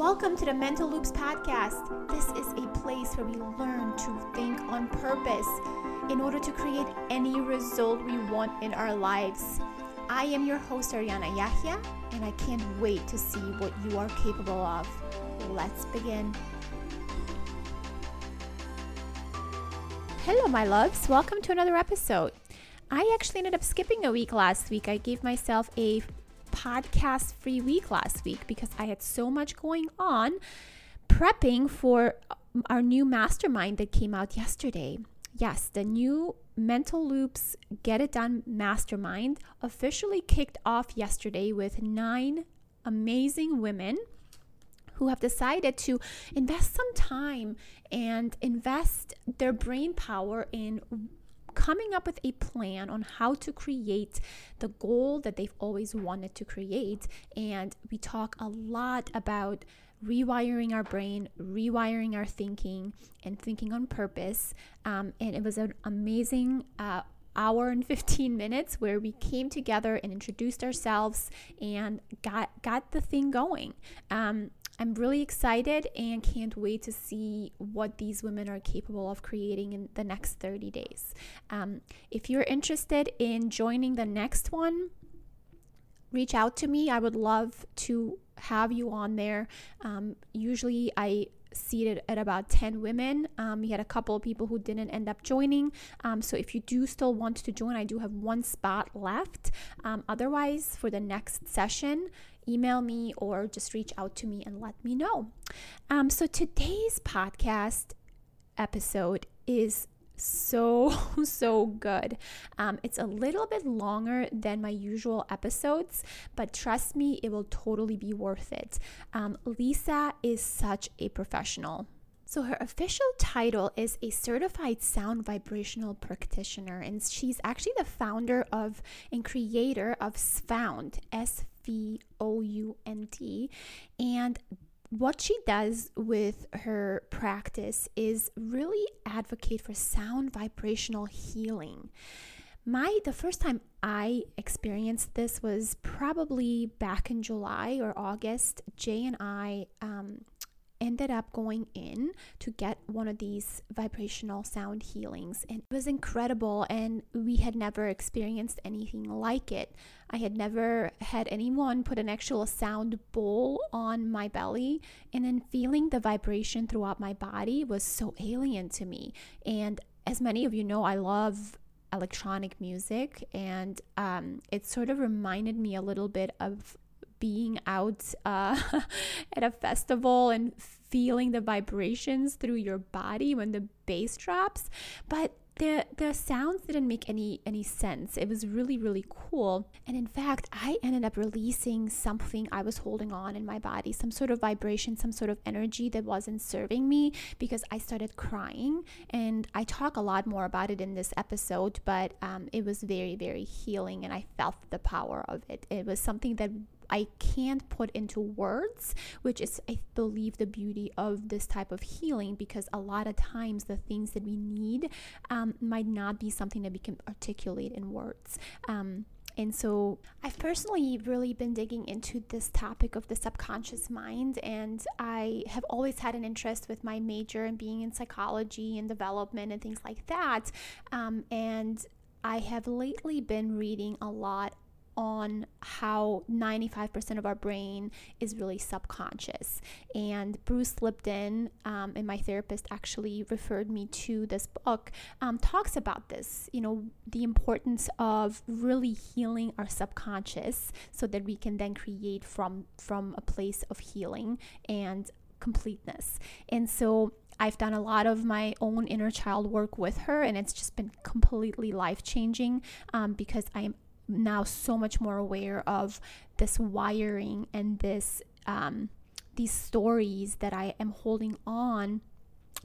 Welcome to the Mental Loops Podcast. This is a place where we learn to think on purpose in order to create any result we want in our lives. I am your host, Ariana Jahja, and I can't wait to see what you are capable of. Let's begin. Hello, my loves. Welcome to another episode. I actually ended up skipping a week last week. I gave myself a podcast free week last week because I had so much going on prepping for um, our new mastermind that came out yesterday. Yes, the new Mental Loops Get It Done Mastermind officially kicked off yesterday with nine amazing women who have decided to invest some time and invest their brain power in coming up with a plan on how to create the goal that they've always wanted to create. And we talk a lot about rewiring our brain, rewiring our thinking, and thinking on purpose. Um, and it was an amazing. Uh, hour and 15 minutes where we came together and introduced ourselves and got got the thing going um, I'm really excited and can't wait to see what these women are capable of creating in the next 30 days. Um, if you're interested in joining the next one, reach out to me. I would love to have you on there. Um, usually, I seated at about 10 women. Um, we had a couple of people who didn't end up joining. Um, so if you do still want to join, I do have one spot left. Um, otherwise, for the next session, email me or just reach out to me and let me know. Um, so today's podcast episode is so so good. Um, it's a little bit longer than my usual episodes but trust me it will totally be worth it. Um, lisa is such a professional. So, her official title is a certified sound vibrational practitioner, and she's actually the founder of and creator of Svound, S V O U N D. And what she does with her practice is really advocate for sound vibrational healing. My the first time I experienced this was probably back in July or August. Jay and I um, ended up going in to get one of these vibrational sound healings and it was incredible and we had never experienced anything like it. I had never had anyone put an actual sound bowl on my belly and then feeling the vibration throughout my body was so alien to me. And as many of you know i love electronic music and um, it sort of reminded me a little bit of being out uh, at a festival and feeling the vibrations through your body when the bass drops. But the the sounds didn't make any any sense. It was really really cool. And in fact, I ended up releasing something I was holding on in my body, some sort of vibration, some sort of energy that wasn't serving me because I started crying. And I talk a lot more about it in this episode, but um, it was very very healing, and I felt the power of it. It was something that I can't put into words, which is, I believe, the beauty of this type of healing because a lot of times the things that we need um, might not be something that we can articulate in words. Um, and so I've personally really been digging into this topic of the subconscious mind, and I have always had an interest with my major and being in psychology and development and things like that. Um, and I have lately been reading a lot on how 95% of our brain is really subconscious. And Bruce Lipton um, and my therapist actually referred me to this book, um, talks about this, you know, the importance of really healing our subconscious so that we can then create from from a place of healing and completeness. And so I've done a lot of my own inner child work with her, and it's just been completely life changing um, because I am now so much more aware of this wiring and this um, these stories that I am holding on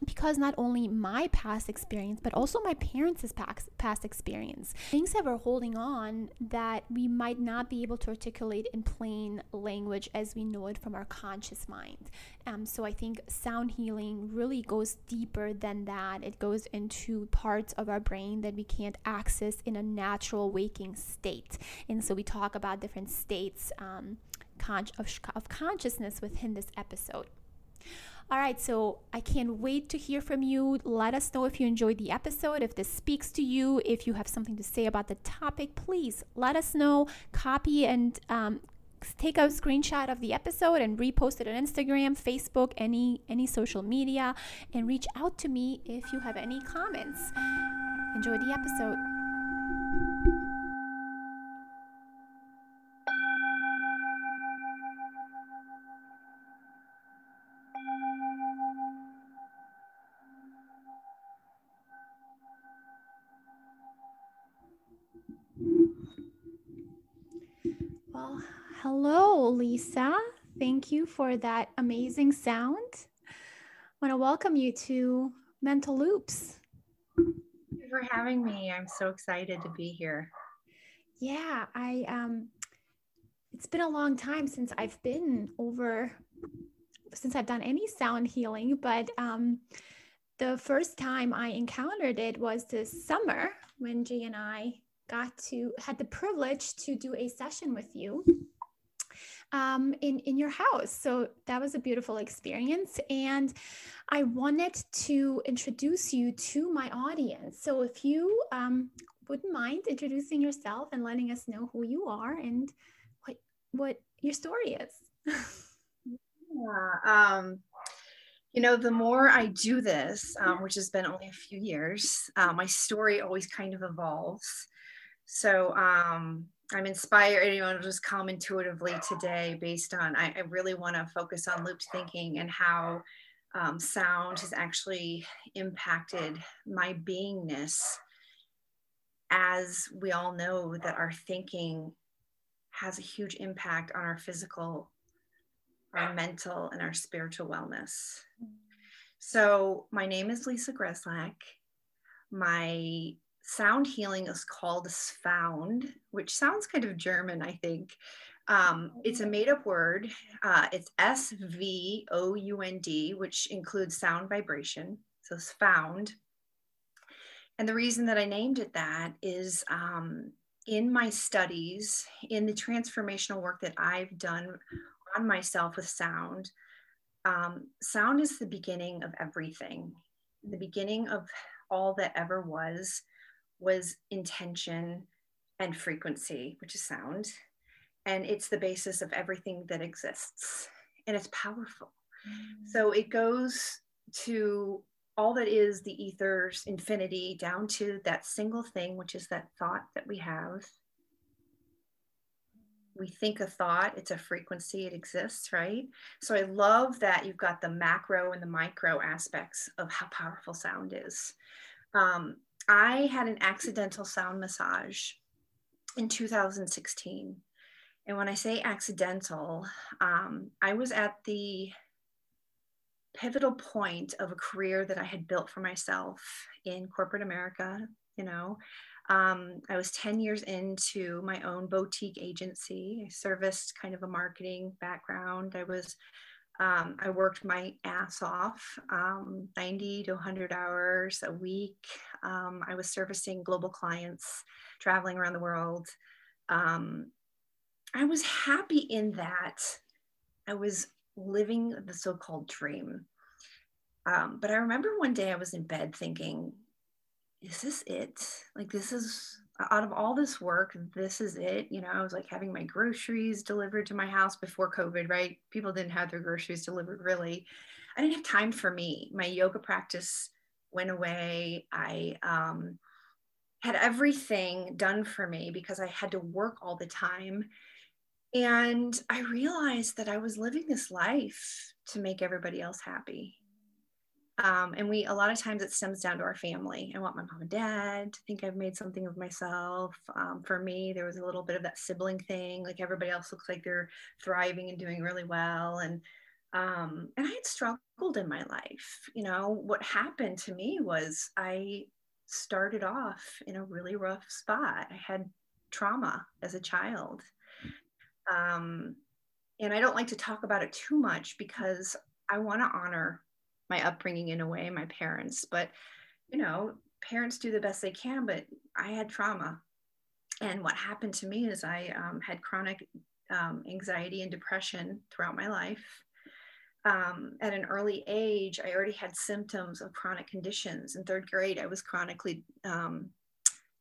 because not only my past experience but also my parents' past, experience. Things that we're holding on that we might not be able to articulate in plain language as we know it from our conscious mind. Um, so i think sound healing really goes deeper than that. It goes into parts of our brain that we can't access in a natural waking state. And so we talk about different states um, con- of, of consciousness within this episode. All right, so I can't wait to hear from you. Let us know if you enjoyed the episode, if this speaks to you, if you have something to say about the topic, please let us know. Copy and um, take a screenshot of the episode and repost it on Instagram, Facebook, any any social media, and reach out to me if you have any comments. Enjoy the episode. Hello, Lisa. Thank you for that amazing sound. I want to welcome you to Mental Loops. Thank you for having me. I'm so excited to be here. Yeah, I um it's been a long time since I've been over since I've done any sound healing, but um the first time I encountered it was this summer when Jay and I got to had the privilege to do a session with you um, in in your house. So that was a beautiful experience, and I wanted to introduce you to my audience. So if you um, wouldn't mind introducing yourself and letting us know who you are and what what your story is. yeah, um, you know, the more I do this, um, which has been only a few years, uh, my story always kind of evolves. So um, I'm inspired, you know, just come intuitively today based on, I, I really want to focus on looped thinking and how um, sound has actually impacted my beingness. As we all know that our thinking has a huge impact on our physical, our mental, and our spiritual wellness. So my name is Lisa Grezlak. My sound healing is called Svound, which sounds kind of German, I think. Um, it's a made up word. Uh, it's S V O U N D, which includes sound vibration. So Svound. And the reason that I named it that is um, in my studies, in the transformational work that I've done on myself with sound, um, sound is the beginning of everything, the beginning of all that ever was was intention and frequency, which is sound. And it's the basis of everything that exists. And it's powerful. Mm. So it goes to all that is the ether's infinity down to that single thing, which is that thought that we have. We think a thought, it's a frequency, it exists, right? So I love that you've got the macro and the micro aspects of how powerful sound is. Um, I had an accidental sound massage in 2016. And when I say accidental, um, I was at the pivotal point of a career that I had built for myself in corporate America. You know, um, I was 10 years into my own boutique agency. I serviced kind of a marketing background. I was um, I worked my ass off, um, 90 to 100 hours a week. Um, I was servicing global clients, traveling around the world. Um, I was happy in that I was living the so called dream. Um, but I remember one day I was in bed thinking, is this it? Like, this is out of all this work, this is it. You know, I was like having my groceries delivered to my house before COVID, right? People didn't have their groceries delivered really. I didn't have time for me. My yoga practice went away. I um, had everything done for me because I had to work all the time. And I realized that I was living this life to make everybody else happy. Um, and we, a lot of times it stems down to our family. I want my mom and dad to think I've made something of myself. Um, for me, there was a little bit of that sibling thing. Like everybody else looks like they're thriving and doing really well. And, um, and I had struggled in my life. You know, what happened to me was I started off in a really rough spot. I had trauma as a child. Um, and I don't like to talk about it too much because I want to honor my upbringing in a way, my parents. But, you know, parents do the best they can, but I had trauma. And what happened to me is I um, had chronic um, anxiety and depression throughout my life. Um, at an early age, I already had symptoms of chronic conditions. In third grade, I was chronically um,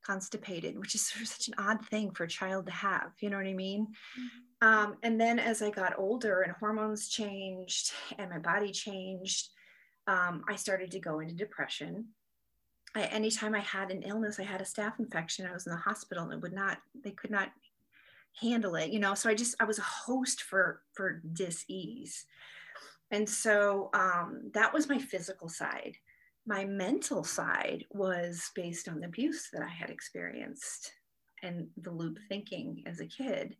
constipated, which is such an odd thing for a child to have. You know what I mean? Mm-hmm. Um, and then as I got older and hormones changed and my body changed, um, I started to go into depression. I, anytime I had an illness, I had a staph infection, I was in the hospital and it would not, they could not handle it, you know? So I just, I was a host for, for dis-ease. And so um, that was my physical side. My mental side was based on the abuse that I had experienced and the loop thinking as a kid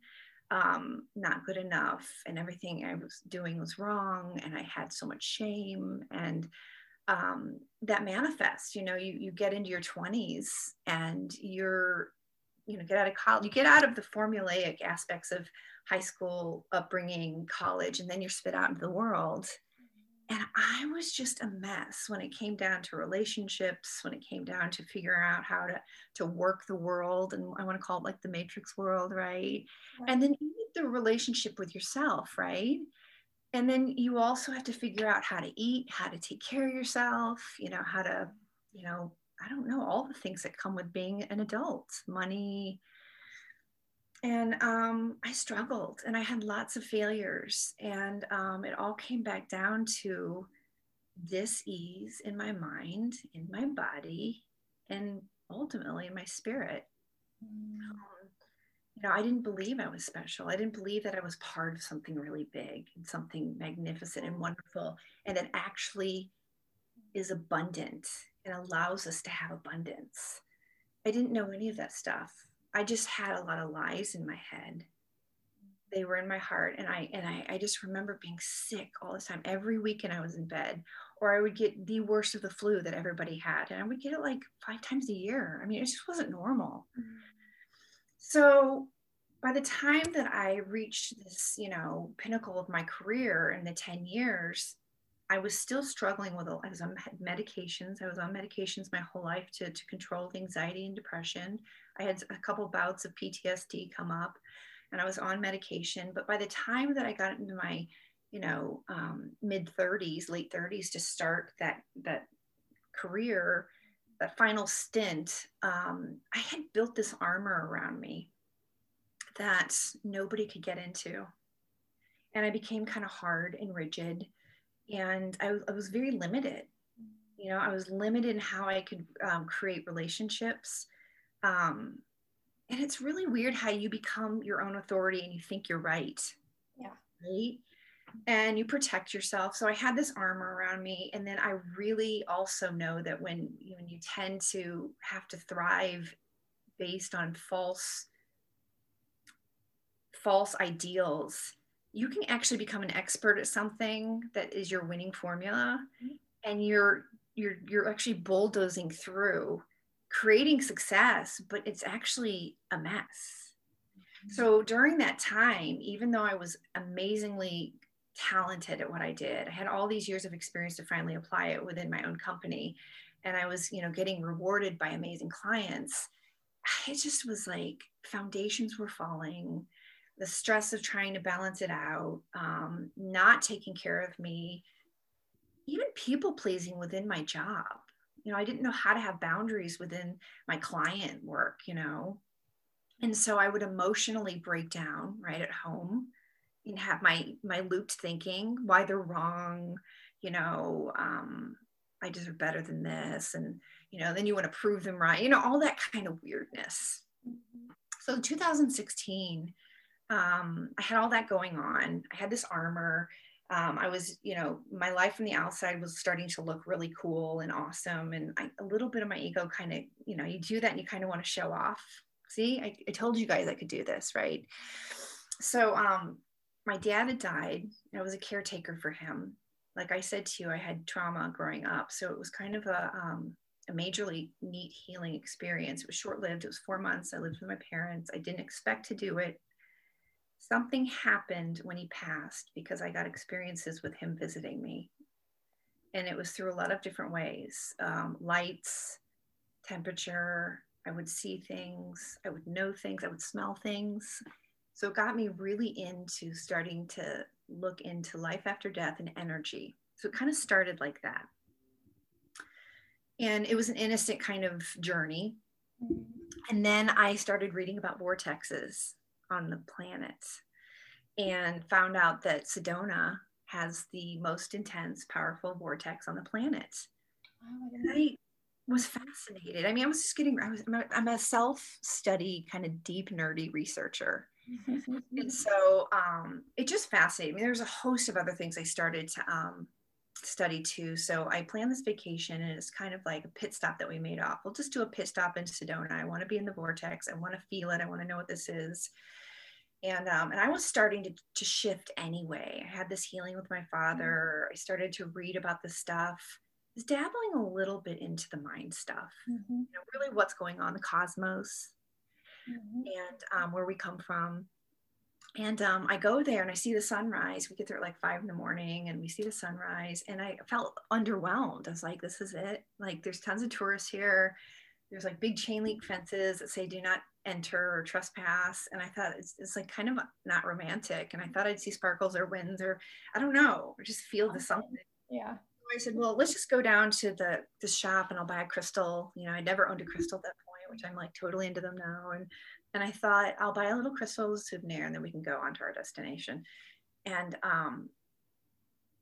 um, not good enough and everything I was doing was wrong and I had so much shame and um, that manifests you know you, you get into your 20s and you're you know get out of college you get out of the formulaic aspects of high school upbringing college and then you're spit out into the world and i was just a mess when it came down to relationships when it came down to figuring out how to to work the world and i want to call it like the matrix world right, right. and then the relationship with yourself right and then you also have to figure out how to eat how to take care of yourself you know how to you know i don't know all the things that come with being an adult money and um, I struggled and I had lots of failures. And um, it all came back down to dis-ease in my mind, in my body, and ultimately in my spirit. Mm. Um, you know, I didn't believe I was special. I didn't believe that I was part of something really big and something magnificent and wonderful, and that actually is abundant and allows us to have abundance. I didn't know any of that stuff. I just had a lot of lies in my head. They were in my heart. And I and I, I just remember being sick all the time. Every weekend I was in bed. Or I would get the worst of the flu that everybody had. And I would get it like five times a year. I mean, it just wasn't normal. Mm-hmm. So by the time that I reached this, you know, pinnacle of my career in the 10 years, I was still struggling with, I was on medications. I was on medications my whole life to, to control the anxiety and depression. I had a couple bouts of PTSD come up and I was on medication. But by the time that I got into my, you know, um, mid 30s, late 30s to start that, that career, that final stint, um, I had built this armor around me that nobody could get into. And I became kind of hard and rigid. And I, was very limited. You know, I was limited in how I could um, create relationships. Um, and it's really weird how you become your own authority and you think you're right. Yeah. Right. And you protect yourself. So I had this armor around me. And then I really also know that when, when you tend to have to thrive based on false false ideals you can actually become an expert at something that is your winning formula mm-hmm. and you're you're you're actually bulldozing through creating success, but it's actually a mess. Mm-hmm. So during that time, even though I was amazingly talented at what I did, I had all these years of experience to finally apply it within my own company. And I was, you know, getting rewarded by amazing clients. It just was like foundations were falling, the stress of trying to balance it out, um, not taking care of me, even people pleasing within my job you know i didn't know how to have boundaries within my client work you know? And so i would emotionally break down right at home and have my my looped thinking why they're wrong you know um, i deserve better than this. And you know then you want to prove them right you know all that kind of weirdness. So 2016 um, i had all that going on. I had this armor um, I was, you know, my life from the outside was starting to look really cool and awesome. And I, a little bit of my ego kind of, you know, you do that and you kind of want to show off. See, I, I, told you guys I could do this, right? So, um, my dad had died. I was a caretaker for him. Like I said to you, I had trauma growing up. So it was kind of a, um, a majorly neat healing experience. It was short lived. It was four months. I lived with my parents. I didn't expect to do it something happened when he passed because I got experiences with him visiting me. And it was through a lot of different ways um, lights, temperature. I would see things, I would know things, I would smell things. So it got me really into starting to look into life after death and energy. So it kind of started like that. And it was an innocent kind of journey. Mm-hmm. And then I started reading about vortexes on the planets and found out that Sedona has the most intense, powerful vortex on the planet. Oh, I was fascinated. I mean, I was just getting, I was, I'm a, I'm a self-study kind of deep nerdy researcher. and so um, it just fascinated me. There's a host of other things I started to um, study too. So I planned this vacation and it's kind of like a pit stop that we made off. We'll just do a pit stop in Sedona. I want to be in the vortex. I want to feel it. I want to know what this is. And, um, and I was starting to, to shift anyway. I had this healing with my father. I started to read about this stuff is dabbling a little bit into the mind stuff, mm-hmm. you know, really what's going on, the cosmos, mm-hmm. and um, where we come from. And um, I go there and I see the sunrise. We get there at like five in the morning and we see the sunrise. And I felt underwhelmed. I was like, this is it. Like, there's tons of tourists here. There's like big chain link fences that say do not enter or trespass. And I thought it's, it's like kind of not romantic. And I thought I'd see sparkles or winds or I don't know, or just feel the something. Yeah. I said, well, let's just go down to the the shop and I'll buy a crystal. You know, I never owned a crystal at that point, which I'm like totally into them now. And and I thought I'll buy a little crystal souvenir and then we can go on to our destination. And um,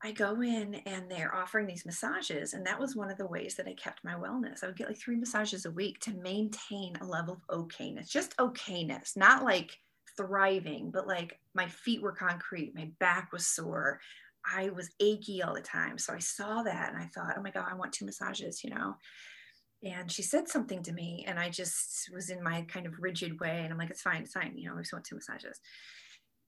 I go in and they're offering these massages. And that was one of the ways that I kept my wellness. I would get like three massages a week to maintain a level of okayness, just okayness, not like thriving, but like my feet were concrete, my back was sore, I was achy all the time. So I saw that and I thought, oh my God, I want two massages, you know? And she said something to me and I just was in my kind of rigid way. And I'm like, it's fine, it's fine. You know, I just want two massages.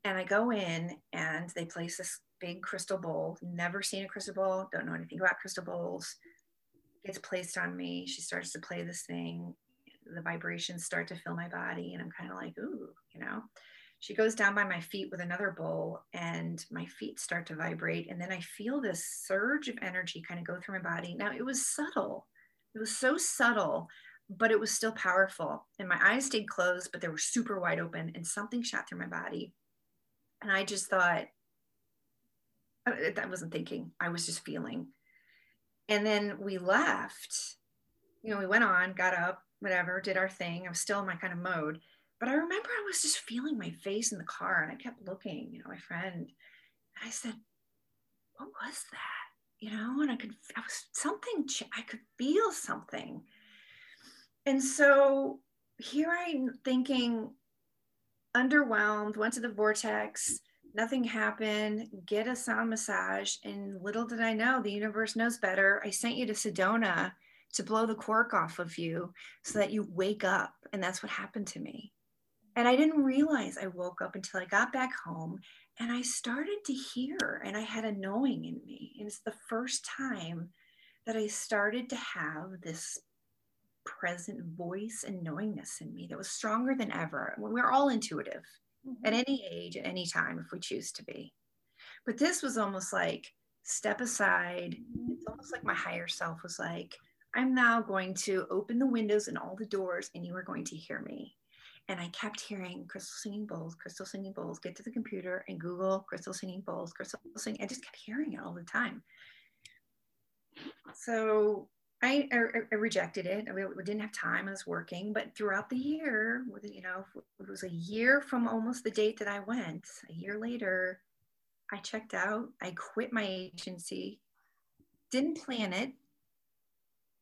And I go in and they place this big crystal bowl, never seen a crystal bowl, don't know anything about crystal bowls. Gets placed on me. She starts to play this thing. The vibrations start to fill my body. And I'm kind of like, ooh, you know? she goes down by my feet with another bowl and my feet start to vibrate and then i feel this surge of energy kind of go through my body now it was subtle it was so subtle but it was still powerful. And my eyes stayed closed but they were super wide open and something shot through my body. And i just thought i wasn't thinking i was just feeling. And then we left. You know we went on got up whatever did our thing. I was still in my kind of mode. But I remember I was just feeling my face in the car and I kept looking, you know, my friend. And I said, What was that? You know, and I could, I was something, I could feel something. And so here I'm thinking, underwhelmed, went to the vortex, nothing happened, get a sound massage. And little did I know, the universe knows better. I sent you to Sedona to blow the cork off of you so that you wake up. And that's what happened to me. And I didn't realize I woke up until I got back home and I started to hear, and I had a knowing in me. And it's the first time that I started to have this present voice and knowingness in me that was stronger than ever. We're all intuitive mm-hmm. at any age, at any time, if we choose to be. But this was almost like step aside. It's almost like my higher self was like, I'm now going to open the windows and all the doors, and you are going to hear me. And I kept hearing crystal singing bowls, crystal singing bowls, get to the computer and Google crystal singing bowls, crystal singing. I just kept hearing it all the time. So I, I, I rejected it. I we didn't have time. I was working, but throughout the year, you know, it was a year from almost the date that I went. A year later, I checked out. I quit my agency. Didn't plan it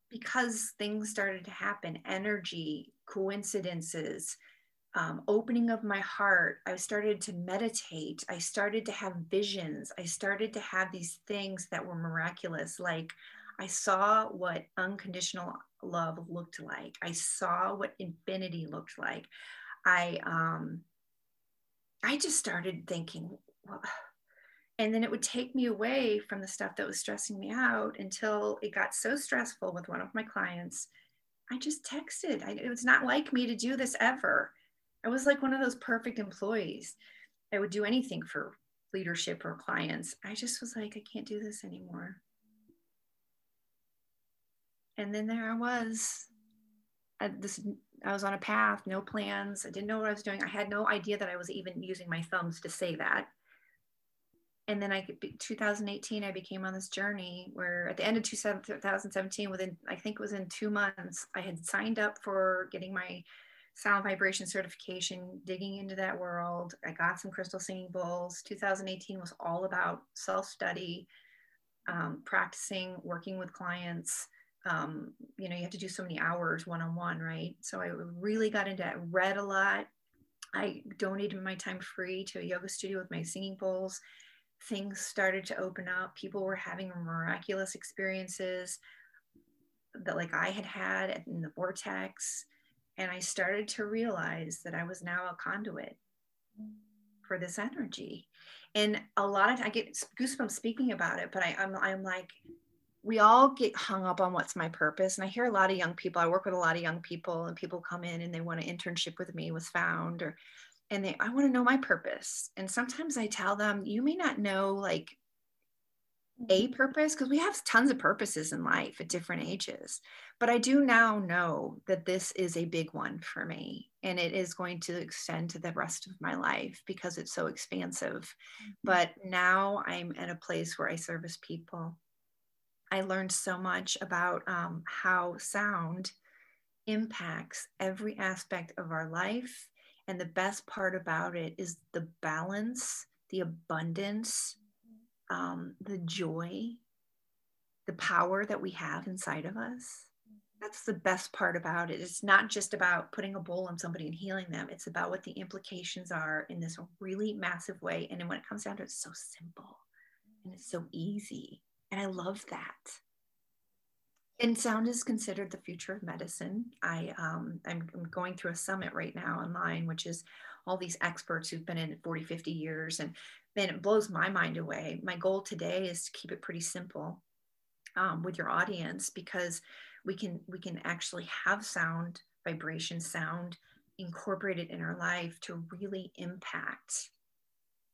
because things started to happen. Energy, coincidences, um, opening of my heart. I started to meditate. I started to have visions. I started to have these things that were miraculous. Like I saw what unconditional love looked like. I saw what infinity looked like. I um, I just started thinking, well, and then it would take me away from the stuff that was stressing me out until it got so stressful with one of my clients. I just texted. I, it was not like me to do this ever I was like one of those perfect employees. I would do anything for leadership or clients. I just was like, I can't do this anymore. And then there I was uh, this I was on a path, no plans. I didn't know what I was doing. I had no idea that I was even using my thumbs to say that. And then I 2018 I became on this journey where at the end of 2017 within I think it was in 2 months I had signed up for getting my sound vibration certification, digging into that world. I got some crystal singing bowls. 2018 was all about self-study, um, practicing, working with clients, um, you know, you have to do so many hours one on one, right? So I really got into it, read a lot. I donated my time free to a yoga studio with my singing bowls. Things started to open up. People were having miraculous experiences that, like I had had in the vortex. And I started to realize that I was now a conduit mm. for this energy. And a lot of I get goosebumps speaking about it, but I, I'm, I'm like, we all get hung up on what's my purpose. And I hear a lot of young people, I work with a lot of young people and people come in and they want an internship with me was Svound or and they I want to know my purpose. And sometimes I tell them, you may not know like a purpose because we have tons of purposes in life at different ages. But I do now know that this is a big one for me and it is going to extend to the rest of my life because it's so expansive. Mm-hmm. But now I'm at a place where I service people I learned so much about um, how sound impacts every aspect of our life. And the best part about it is the balance, the abundance, um, the joy, the power that we have inside of us. That's the best part about it. It's not just about putting a bowl on somebody and healing them. It's about what the implications are in this really massive way. And then when it comes down to it, it's so simple and it's so easy. And I love that. And sound is considered the future of medicine. I um, I'm, I'm going through a summit right now online, which is all these experts who've been in it 40, 50 years. And then it blows my mind away. My goal today is to keep it pretty simple um, with your audience because we can we can actually have sound, vibration, sound incorporated in our life to really impact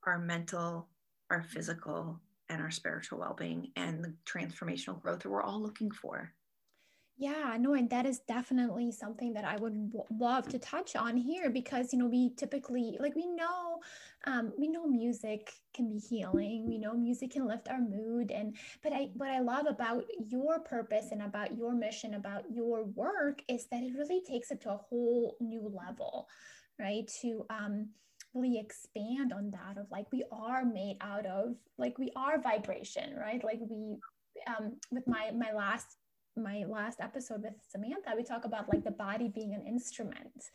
our mental, our physical, and our spiritual well-being and the transformational growth that we're all looking for yeah no and that is definitely something that i would w- love to touch on here because you know we typically like we know um, we know music can be healing. We know music can lift our mood. And but i what i love about your purpose and about your mission about your work is that it really takes it to a whole new level right? To um really expand on that of like we are made out of like we are vibration right? Like we um with my my last my last episode with Samantha, we talk about like the body being an instrument,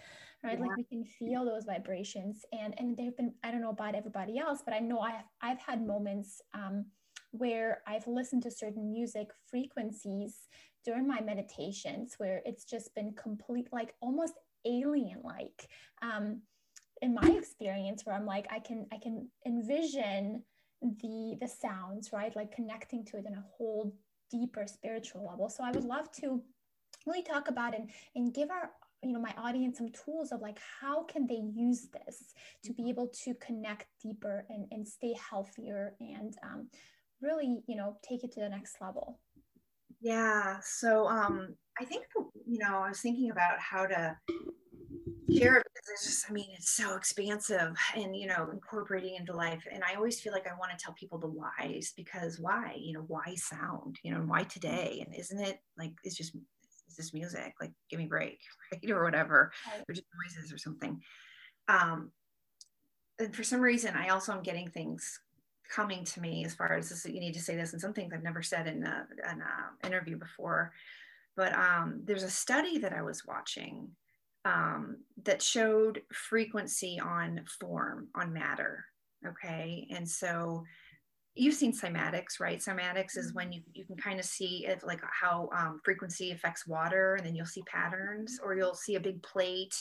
right? Yeah. Like we can feel those vibrations, and and there've been I don't know about everybody else, but I know I've I've had moments um, where I've listened to certain music frequencies during my meditations where it's just been complete, like almost alien like. Um, in my experience where i'm like i can i can envision the the sounds right like connecting to it in a whole deeper spiritual level so i would love to really talk about and and give our you know my audience some tools of like how can they use this to be able to connect deeper and, and stay healthier and um, really you know take it to the next level yeah so um i think you know i was thinking about how to share it because it's just, I mean, it's so expansive and, you know, incorporating into life. And I always feel like I want to tell people the whys because why, you know, why sound, you know, and why today? And isn't it like, it's just, it's just music, like give me break, right? Or whatever, right. or just noises or something. Um, and for some reason, I also am getting things coming to me as far as this, you need to say this and some things I've never said in an interview before. But um, there's a study that I was watching um, that showed frequency on form, on matter. Okay. And so you've seen cymatics, right? Cymatics is when you, you can kind of see it like how um, frequency affects water, and then you'll see patterns, or you'll see a big plate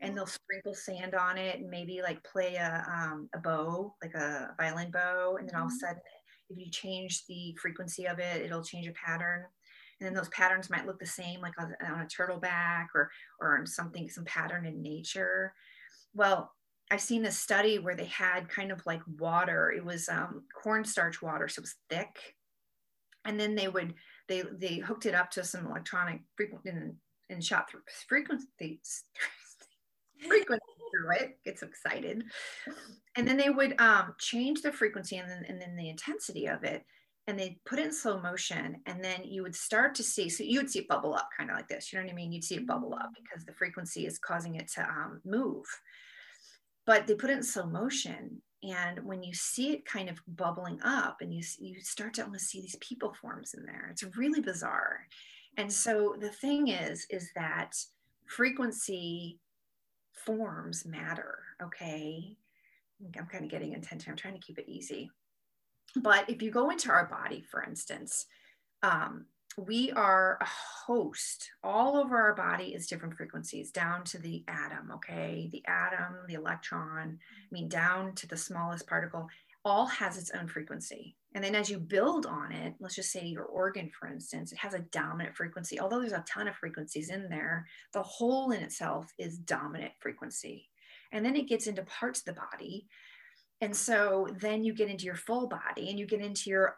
and they'll sprinkle sand on it and maybe like play a, um, a bow, like a violin bow. And then all of a mm-hmm. sudden, if you change the frequency of it, it'll change a pattern and then those patterns might look the same like on, on a turtle back or or on something some pattern in nature well i've seen a study where they had kind of like water it was um, cornstarch water so it was thick. And then they would they they hooked it up to some electronic frequency and shot through frequencies frequency through it gets excited. And then they would um, change the frequency and then, and then the intensity of it and they put it in slow motion and then you would start to see so you would see it bubble up kind of like this you know what i mean? You'd see it bubble up because the frequency is causing it to um, move but they put it in slow motion. And when you see it kind of bubbling up and you you start to almost see these people forms in there it's really bizarre. And so the thing is is that frequency forms matter okay? I'm kind of getting intention i'm trying to keep it easy. But if you go into our body for instance um, we are a host. All over our body is different frequencies down to the atom okay? The atom the electron i mean down to the smallest particle all has its own frequency. And then as you build on it let's just say your organ for instance it has a dominant frequency although there's a ton of frequencies in there the whole in itself is dominant frequency. And then it gets into parts of the body. And so then you get into your full body and you get into your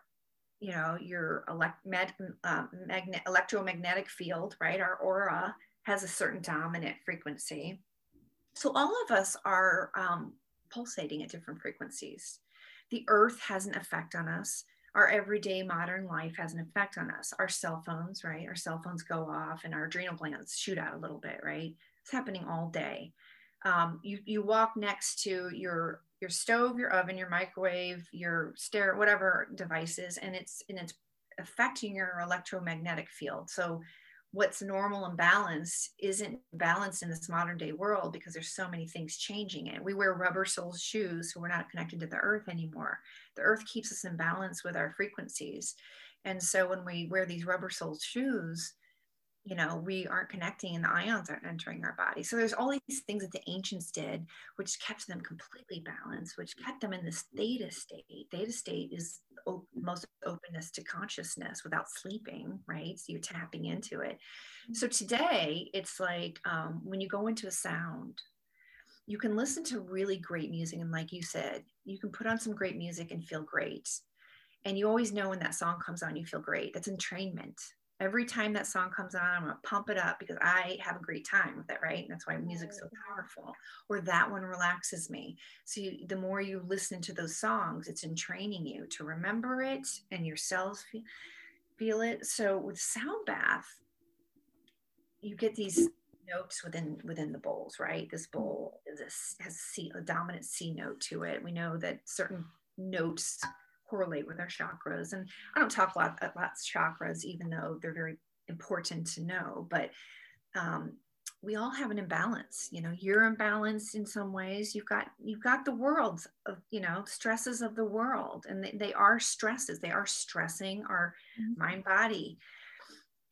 you know your elect- med- uh, magnet- electromagnetic field right? Our aura has a certain dominant frequency. So all of us are um, pulsating at different frequencies. The earth has an effect on us. Our everyday modern life has an effect on us. Our cell phones right? Our cell phones go off and our adrenal glands shoot out a little bit right? It's happening all day. Um, you, you walk next to your your stove, your oven, your microwave, your stair, whatever devices, and it's and it's affecting your electromagnetic field. So what's normal and balanced isn't balanced in this modern day world because there's so many things changing it. We wear rubber sole shoes, so we're not connected to the earth anymore. The earth keeps us in balance with our frequencies. And so when we wear these rubber sole shoes, you know we aren't connecting and the ions aren't entering our body. So there's all these things that the ancients did which kept them completely balanced which kept them in this theta state. Theta state is op- most openness to consciousness without sleeping right? So you're tapping into it. So today it's like um, when you go into a sound you can listen to really great music and like you said you can put on some great music and feel great. And you always know when that song comes on you feel great. That's entrainment every time that song comes on, I'm gonna pump it up because I have a great time with it, right? And that's why music's so powerful. Or that one relaxes me. So you, the more you listen to those songs, it's entraining you to remember it and your cells feel, feel it. So with sound bath, you get these notes within within the bowls, right? This mm-hmm. bowl is a, has a, C, a dominant C note to it. We know that certain notes correlate with our chakras. And I don't talk a lot about chakras, even though they're very important to know, but um, we all have an imbalance. You know, you're imbalanced in some ways. You've got you've got the world of you know stresses of the world, and they, they are stresses. They are stressing our mm-hmm. mind body.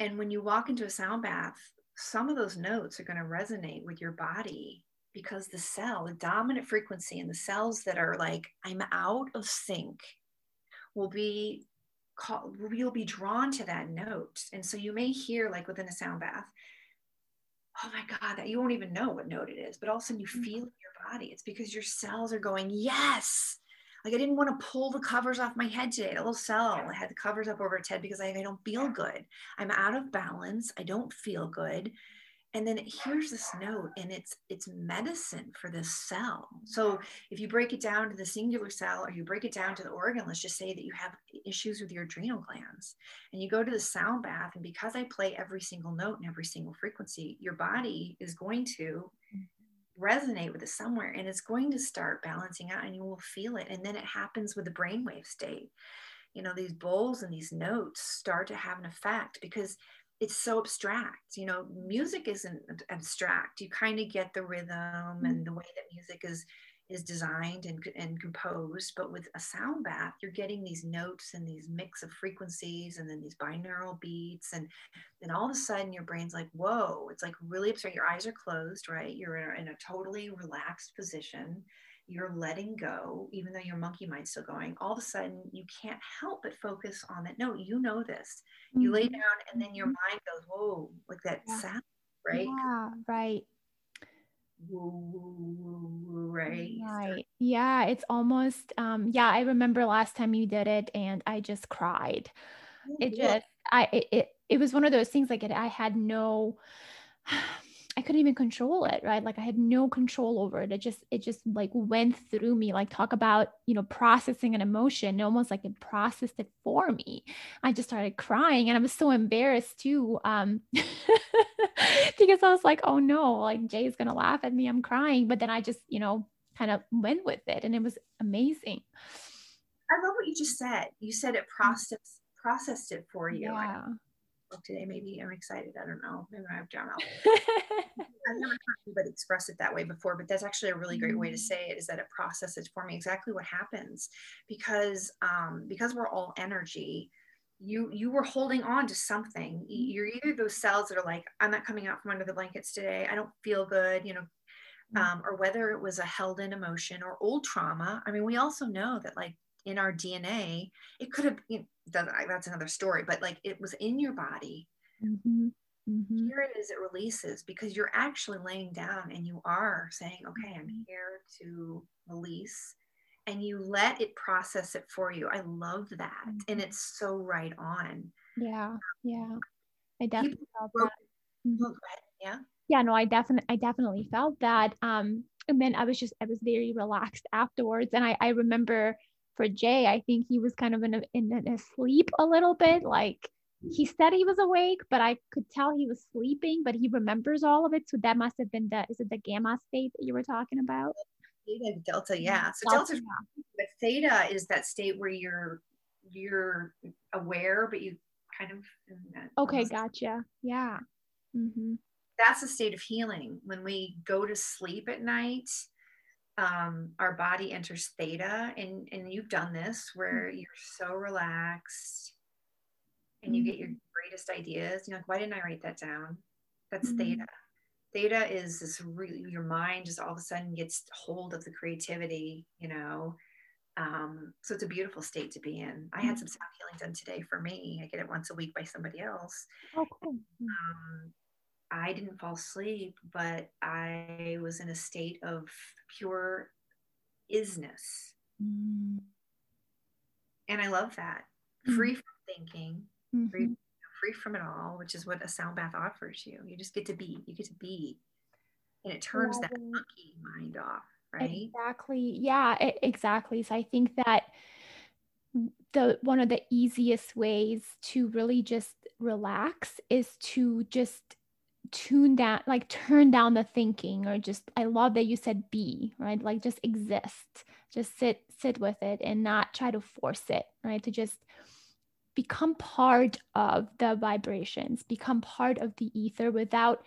And when you walk into a sound bath, some of those notes are going to resonate with your body because the cell, the dominant frequency, and the cells that are like, I'm out of sync will be called, you'll be drawn to that note. And so you may hear like within a sound bath, oh my God, that you won't even know what note it is, but all of a sudden you mm. feel in your body. It's because your cells are going, yes. Like I didn't want to pull the covers off my head today. A little cell I had the covers up over its head because I, I don't feel good. I'm out of balance. I don't feel good and then here's this note and it's it's medicine for this cell. So if you break it down to the singular cell or you break it down to the organ let's just say that you have issues with your adrenal glands and you go to the sound bath and because i play every single note and every single frequency your body is going to resonate with it somewhere and it's going to start balancing out and you will feel it. And then it happens with the brainwave state. You know these bowls and these notes start to have an effect because it's so abstract you know music isn't abstract. You kind of get the rhythm and mm. the way that music is is designed and, and composed but with a sound bath you're getting these notes and these mix of frequencies and then these binaural beats and then all of a sudden your brain's like whoa it's like really abstract. Your eyes are closed right? You're in a, in a totally relaxed position you're letting go, even though your monkey mind's still going, all of a sudden you can't help but focus on that. No, you know this. Mm-hmm. You lay mm-hmm. down and then your mm-hmm. mind goes, whoa, like that yeah. sound, right? Yeah, right. right. Right. Yeah, it's almost um yeah, I remember last time you did it and I just cried. It just I it, it, it was one of those things like it, I had no I couldn't even control it, right? Like I had no control over it. It just, it just like went through me. Like talk about, you know, processing an emotion, almost like it processed it for me. I just started crying and I was so embarrassed too. Um, because I was like, oh no, like Jay's gonna laugh at me. I'm crying. But then I just, you know, kind of went with it and it was amazing. I love what you just said. You said it mm. processed processed it for you. Yeah today. Maybe I'm excited. I don't know. Maybe I've drawn out. I've never heard anybody express it that way before, but that's actually a really great way to mm. say it. Is that it processes for me exactly what happens because um, because we're all energy. You you were holding on to something. Mm-hmm. You're either those cells that are like, I'm not coming out from under the blankets today. I don't feel good. You know, mm. um, or whether it was a held in emotion or old trauma. I mean, we also know that like in our DNA. It could have, you know, that's another story, but like it was in your body. Mm-hmm. Mm-hmm. Here it is, it releases because you're actually laying down and you are saying, okay, I'm mm-hmm. here to release. And you let it process it for you. I love that. Mm-hmm. And it's so right on. Yeah. Yeah. I definitely felt that. Mm-hmm. Yeah. Yeah, no, I definitely I definitely felt that. Um, and then I was just I was very relaxed afterwards. And I, I remember for Jay, I think he was kind of in a, in a sleep a little bit. Like he said he was awake, but I could tell he was sleeping, but he remembers all of it. So that must have been the, is it the gamma state that you were talking about? Theta, delta, yeah. So delta, delta yeah. but theta is that state where you're, you're aware, but you kind of. Okay. Gotcha. Yeah. Mm-hmm. That's a state of healing. When we go to sleep at night, um, our body enters theta and and you've done this where mm-hmm. you're so relaxed and you mm-hmm. get your greatest ideas you're like why didn't i write that down that's mm-hmm. theta theta is this really your mind just all of a sudden gets hold of the creativity you know um, so it's a beautiful state to be in i had some sound healing done today for me i get it once a week by somebody else oh, cool. um, I didn't fall asleep, but I was in a state of pure isness. Mm. And I love that. Mm. Free from thinking, mm-hmm. free, free from it all, which is what a sound bath offers you. You just get to be, you get to be. And it turns yeah. that monkey mind off, right? Exactly. Yeah, exactly. So I think that the one of the easiest ways to really just relax is to just tune down like turn down the thinking or just i love that you said be right? Like just exist just sit sit with it and not try to force it right? To just become part of the vibrations become part of the ether without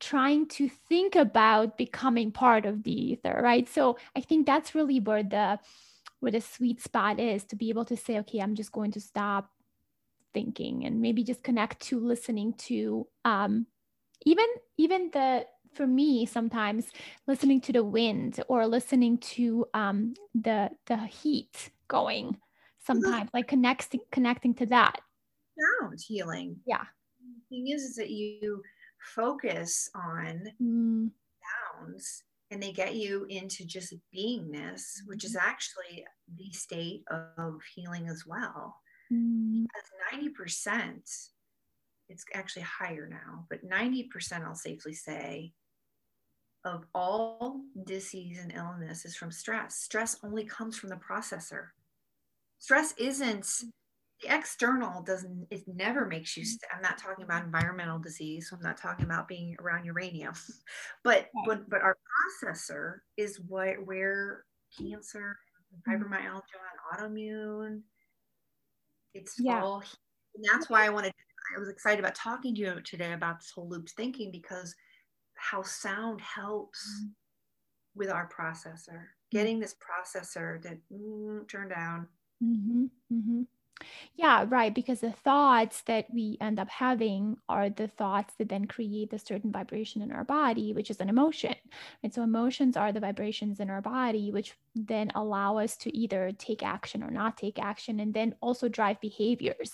trying to think about becoming part of the ether right? So i think that's really where the where the sweet spot is to be able to say okay i'm just going to stop thinking and maybe just connect to listening to um, even even the for me sometimes listening to the wind or listening to um, the the heat going sometimes like connecting connecting to that sound healing yeah the thing is is that you focus on mm. sounds and they get you into just beingness which is mm-hmm. actually the state of healing as well mm. because 90% it's actually higher now, but 90% I'll safely say of all disease and illness is from stress. Stress only comes from the processor. Stress isn't the external doesn't it never makes you st- i'm not talking about environmental disease so i'm not talking about being around uranium but but but our processor is what where cancer mm-hmm. fibromyalgia and autoimmune it's yeah. all and that's why i wanted I was excited about talking to you today about this whole loop thinking because how sound helps mm-hmm. with our processor, mm-hmm. getting this processor to mm, turn down. Mm-hmm, mm-hmm. Yeah, right. Because the thoughts that we end up having are the thoughts that then create a certain vibration in our body, which is an emotion. And so emotions are the vibrations in our body, which then allow us to either take action or not take action, and then also drive behaviors.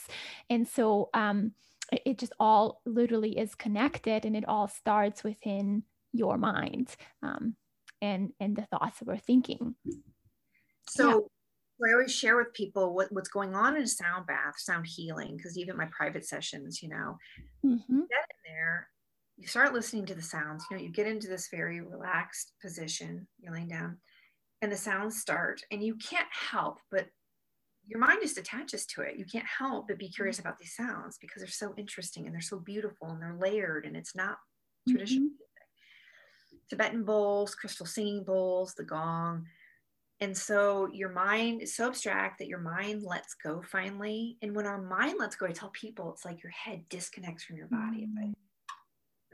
And so um, it just all literally is connected, and it all starts within your mind um, and and the thoughts that we're thinking. So. I always share with people what, what's going on in a sound bath, sound healing, because even my private sessions, you know, mm-hmm. get in there, you start listening to the sounds. You know, you get into this very relaxed position, you're laying down, and the sounds start, and you can't help but your mind just attaches to it. You can't help but be curious about these sounds because they're so interesting and they're so beautiful and they're layered and it's not traditional. Mm-hmm. Tibetan bowls, crystal singing bowls, the gong. And so your mind is so abstract that your mind lets go finally. And when our mind lets go, I tell people it's like your head disconnects from your body, mm-hmm.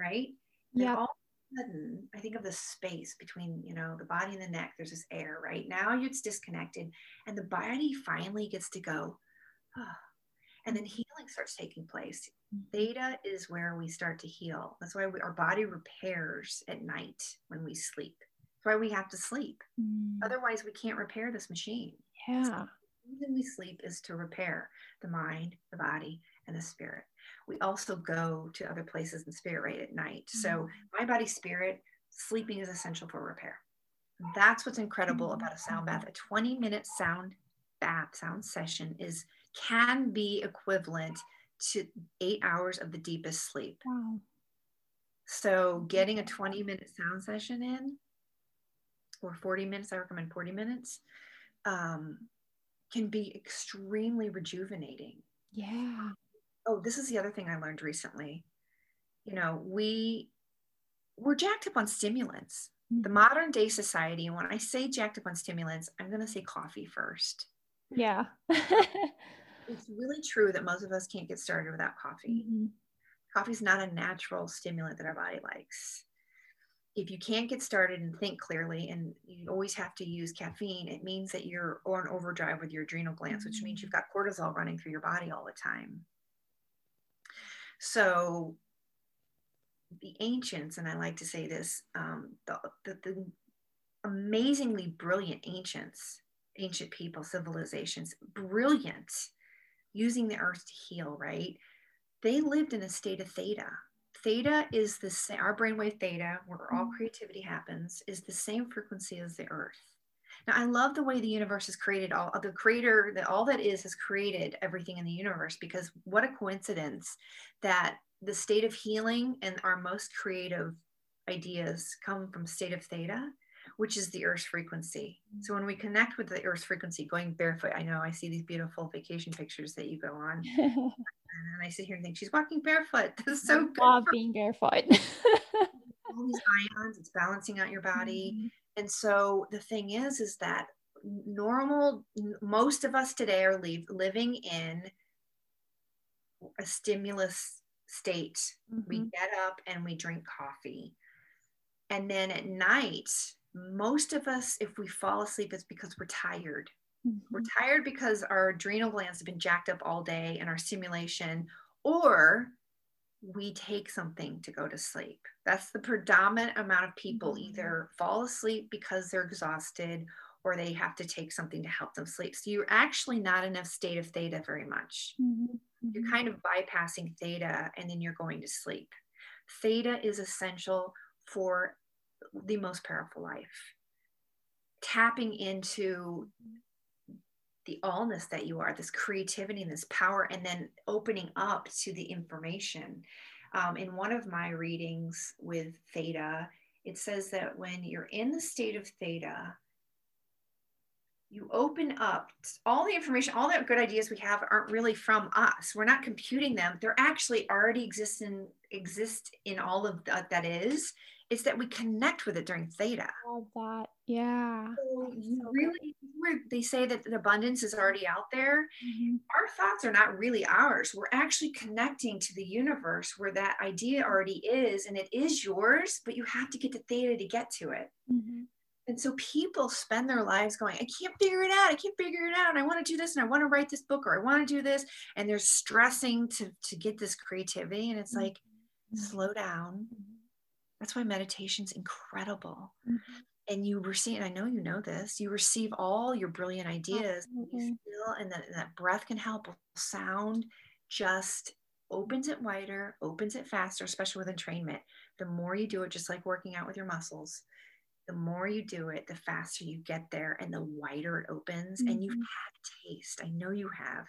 right? Yeah. All of a sudden, I think of the space between, you know, the body and the neck. There's this air, right? Now it's disconnected, and the body finally gets to go. Oh, and then healing starts taking place. Theta is where we start to heal. That's why we, our body repairs at night when we sleep That's why we have to sleep. Mm. Otherwise, we can't repair this machine. Yeah. So the reason we sleep is to repair the mind, the body, and the spirit. We also go to other places in spirit right at night. Mm. So my body, spirit, sleeping is essential for repair. That's what's incredible about a sound bath. A 20 minute sound bath, sound session is can be equivalent to eight hours of the deepest sleep. Wow. So getting a 20 minute sound session in or 40 minutes, I recommend 40 minutes, um, can be extremely rejuvenating. Yeah. Oh, this is the other thing I learned recently. You know, we we're jacked up on stimulants. Mm-hmm. The modern day society, and when I say jacked up on stimulants, I'm going to say coffee first. Yeah. it's really true that most of us can't get started without coffee. Mm-hmm. Coffee is not a natural stimulant that our body likes if you can't get started and think clearly and you always have to use caffeine it means that you're on overdrive with your adrenal glands which means you've got cortisol running through your body all the time so the ancients and i like to say this um, the, the, the amazingly brilliant ancients ancient people civilizations brilliant using the earth to heal right they lived in a state of theta theta is the same, our brainwave theta, where all mm-hmm. creativity happens, is the same frequency as the earth. Now, I love the way the universe has created all the creator that all that is has created everything in the universe because what a coincidence that the state of healing and our most creative ideas come from state of theta which is the earth's frequency so when we connect with the earth's frequency going barefoot i know i see these beautiful vacation pictures that you go on and I sit here and think she's walking barefoot. This is so I good. Love being barefoot. all these ions, it's balancing out your body. Mm-hmm. And so the thing is, is that normal, most of us today are leave, living in a stimulus state. Mm-hmm. We get up and we drink coffee. And then at night, most of us, if we fall asleep, it's because we're tired. Mm-hmm. We're tired because our adrenal glands have been jacked up all day in our stimulation, or we take something to go to sleep. That's the predominant amount of people mm-hmm. either fall asleep because they're exhausted or they have to take something to help them sleep. So you're actually not in a state of theta very much. Mm-hmm. You're mm-hmm. kind of bypassing theta and then you're going to sleep. Theta is essential for the most powerful life. Tapping into the allness that you are, this creativity and this power, and then opening up to the information. Um, in one of my readings with Theta, it says that when you're in the state of Theta, you open up all the information, all the good ideas we have aren't really from us. We're not computing them. They're actually already exist in, exist in all of the, that is is that we connect with it during theta. Love that. Yeah. So so really, where they say that the abundance is already out there, mm-hmm. our thoughts are not really ours. We're actually connecting to the universe where that idea already is, and it is yours, but you have to get to theta to get to it. Mm-hmm. And so people spend their lives going, I can't figure it out. I can't figure it out. And I want to do this and I want to write this book or I want to do this. And they're stressing to, to get this creativity. And it's mm-hmm. like, slow down, mm-hmm. That's why meditation's incredible. Mm-hmm. And you receive, and I know you know this, you receive all your brilliant ideas. Mm-hmm. You feel, and that, that breath can help. Sound just opens it wider, opens it faster, especially with entrainment. The more you do it, just like working out with your muscles, the more you do it, the faster you get there and the wider it opens. Mm-hmm. And you've had taste. I know you have.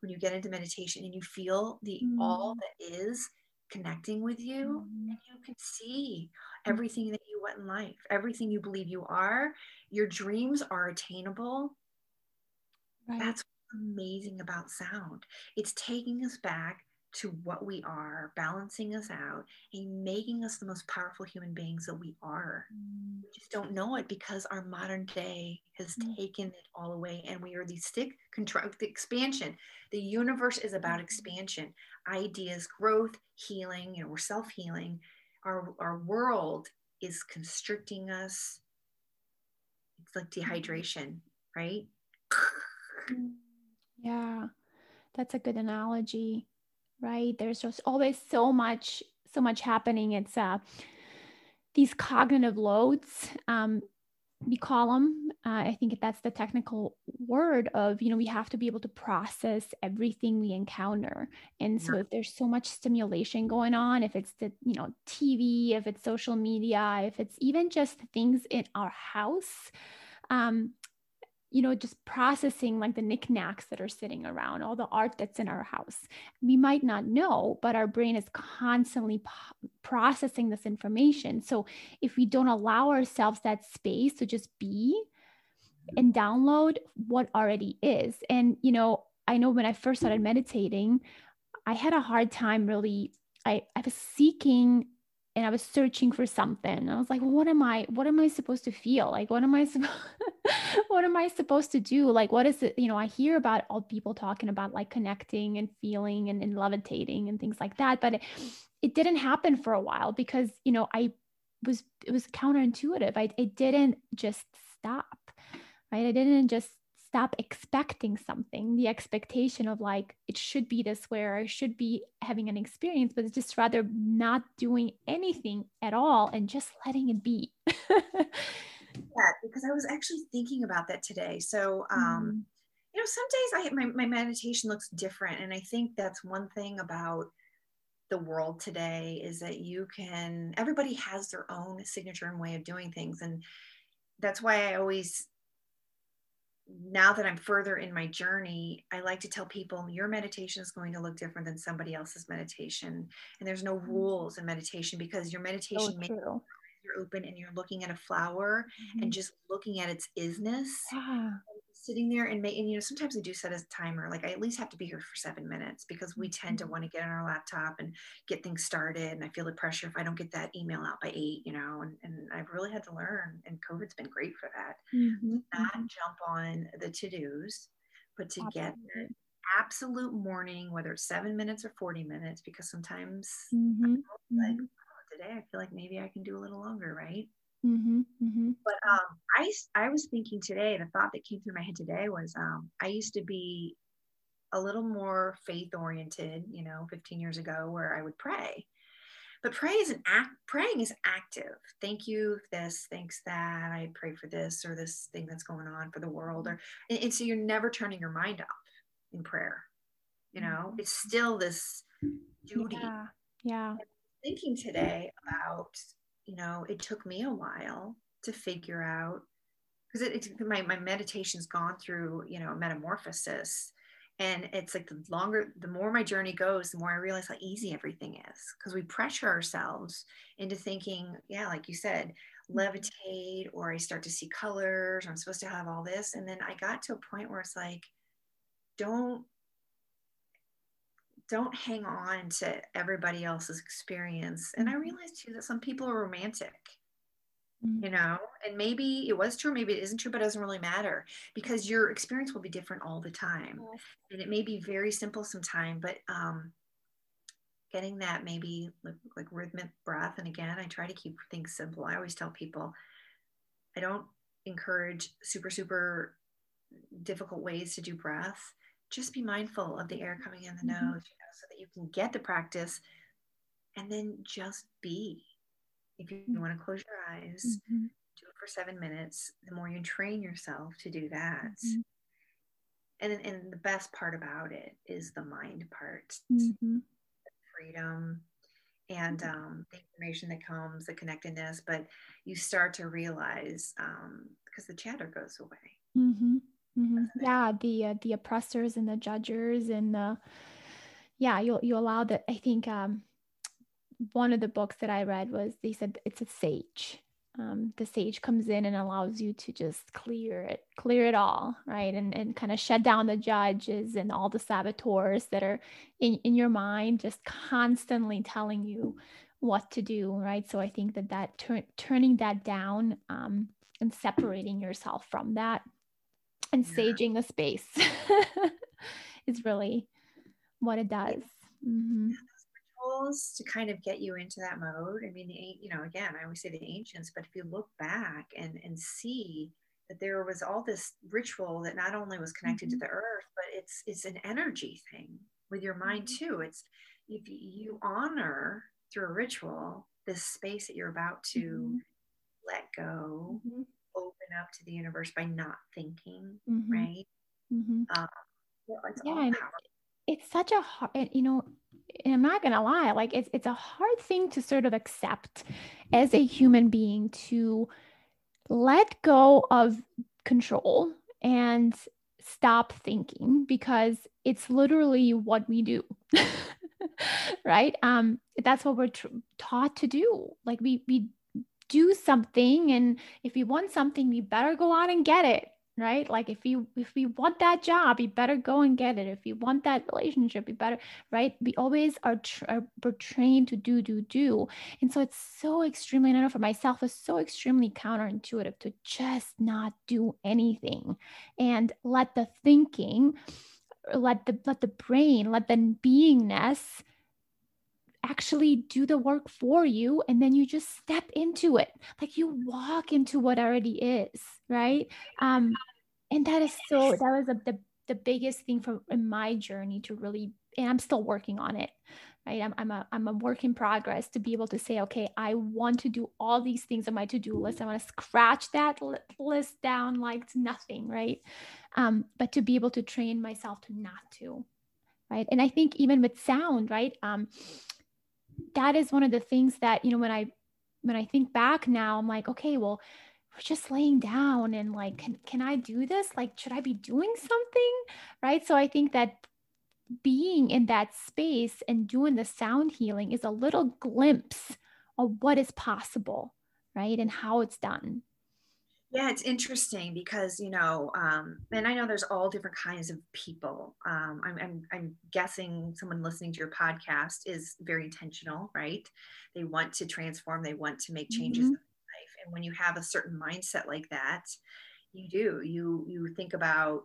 When you get into meditation and you feel the mm-hmm. all that is connecting with you Mhm. and you can see everything that you want in life everything you believe you are your dreams are attainable Right. that's amazing about sound it's taking us back to what we are balancing us out and making us the most powerful human beings that we are. Mm. we just don't know it because our modern day has Mm. taken it all away and we are the stick control the expansion. The universe is about Mhm. expansion. Ideas growth healing you know we're self-healing. Our our world is constricting us. It's like dehydration right? Mm. Yeah, that's a good analogy, right? There's just always so much, so much happening. It's uh these cognitive loads. Um, we call them. Uh, I think that's the technical word of you know we have to be able to process everything we encounter. And so Yeah. if there's so much stimulation going on, if it's the you know TV, if it's social media, if it's even just things in our house. Um, you know, just processing like the knickknacks that are sitting around, all the art that's in our house. We might not know, but our brain is constantly processing this information. So if we don't allow ourselves that space to just be and download what already is, and you know, I know when I first started meditating, I had a hard time really. I, I was seeking and I was searching for something. I was like, what am I, what am I supposed to feel? Like, what am I, supposed, what am I supposed to do? Like, what is it? You know, I hear about all people talking about like connecting and feeling and, and levitating and things like that, but it, it didn't happen for a while because, you know, I was, it was counterintuitive. I, it didn't just stop, right? I didn't just stop expecting something. The expectation of like it should be this way or i should be having an experience but it's just rather not doing anything at all and just letting it be. Yeah because i was actually thinking about that today. So um you know some days i my, my meditation looks different and i think that's one thing about the world today is that you can everybody has their own signature and way of doing things and that's why i always now that i'm further in my journey i like to tell people your meditation is going to look different than somebody else's meditation. And there's no mm. rules in meditation because your meditation true you're open and you're looking at a flower and Mhm. just looking at its isness yeah sitting there and making you know sometimes i do set a timer like i at least have to be here for seven minutes because we tend to Mhm. want to get on our laptop and get things started and i feel the pressure if i don't get that email out by eight you know and, and i've really had to learn and covid's been great for that Mhm, not mhm. jump on the to-dos but to get Absolutely. absolute morning whether it's seven minutes or 40 minutes because sometimes Mhm, like mhm, oh, today i feel like maybe i can do a little longer right mhm, mhm. but um, I, I was thinking today, the thought that came through my head today was um, I used to be a little more faith oriented, you know, 15 years ago, where I would pray. But pray is an act, praying is active. Thank you, this, thanks that. I pray for this or this thing that's going on for the world. Or and, and so you're never turning your mind off in prayer. You know, Mhm. it's still this duty yeah yeah thinking today about you know it took me a while to figure out because it, my, my meditation's gone through you know metamorphosis. And it's like the longer the more my journey goes the more i realize how easy everything is. Because we pressure ourselves into thinking yeah like you said levitate or i start to see colors or i'm supposed to have all this. And then i got to a point where it's like don't don't hang on to everybody else's experience. And I Mhm. realized too that some people are romantic, Mhm. you know, and maybe it was true, maybe it isn't true, but it doesn't really matter because your experience will be different all the time. Yes. And it may be very simple sometime, but um, getting that maybe like, like rhythmic breath. And again, I try to keep things simple. I always tell people I don't encourage super, super difficult ways to do breath. Just be mindful of the air coming in the Mhm. nose, you know, so that you can get the practice and then just be. If you, want to close your eyes, Mhm. do it for seven minutes. The more you train yourself to do that. Mhm. And, and the best part about it is the mind part Mhm. freedom and um, the information that comes, the connectedness. But you start to realize um, because the chatter goes away. Mhm. Mhm. Yeah, the uh, the oppressors and the judges and the yeah, you you allow that. I think um, one of the books that I read was they said it's a sage. Um, the sage comes in and allows you to just clear it, clear it all, right? And and kind of shut down the judges and all the saboteurs that are in, in your mind, just constantly telling you what to do, right? So I think that that tur- turning that down um, and separating yourself from that and yeah. saging the space is really what it does. Mm-hmm. Rituals to kind of get you into that mode. I mean, you know, again, I always say the ancients, but if you look back and and see that there was all this ritual that not only was connected mm-hmm. to the earth, but it's it's an energy thing with your mind mm-hmm. too. It's if you honor through a ritual this space that you're about to mm-hmm. let go, mm-hmm. Open up to the universe by not thinking, mm-hmm. right? Mm-hmm. Um, it's yeah, it's such a hard, you know, I'm not gonna lie, like it's it's a hard thing to sort of accept as a human being to let go of control and stop thinking because it's literally what we do. right? Um, that's what we're tr- taught to do. Like we we do something, and if we want something, we better go out and get it right? Like if you if we want that job you better go and get it. If you want that relationship you better right? We always are, tra- are trained to do do do. And so it's so extremely i know for myself it's so extremely counterintuitive to just not do anything and let the thinking let the let the brain let the beingness actually do the work for you and then you just step into it. Like you walk into what already is right? Um and that is so that was a, the the biggest thing for in my journey to really and i'm still working on it right? I'm, I'm a i'm a work in progress to be able to say okay i want to do all these things on my to-do list. I want to scratch that list down like it's nothing right? Um but to be able to train myself to not to right? And i think even with sound right um that is one of the things that you know when i when i think back now i'm like okay well we're just laying down and like can, can i do this? Like should i be doing something? Right? So i think that being in that space and doing the sound healing is a little glimpse of what is possible right? And how it's done yeah, it's interesting because you know, um, and I know there's all different kinds of people. Um, I'm, I'm, I'm guessing someone listening to your podcast is very intentional, right? They want to transform, they want to make changes mm-hmm. in life, and when you have a certain mindset like that, you do. You you think about,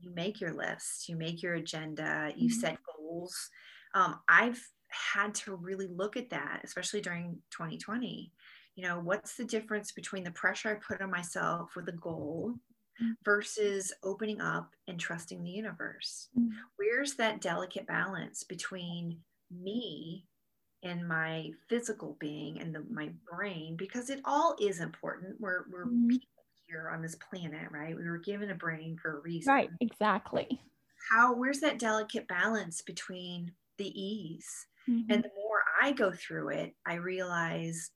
you make your list, you make your agenda, you mm-hmm. set goals. Um, I've had to really look at that, especially during 2020 you know what's the difference between the pressure i put on myself with a goal mm. versus opening up and trusting the universe mm. where's that delicate balance between me and my physical being and the, my brain because it all is important we're, we're mm. people here on this planet right we were given a brain for a reason right exactly how where's that delicate balance between the ease mm-hmm. and the more i go through it i realize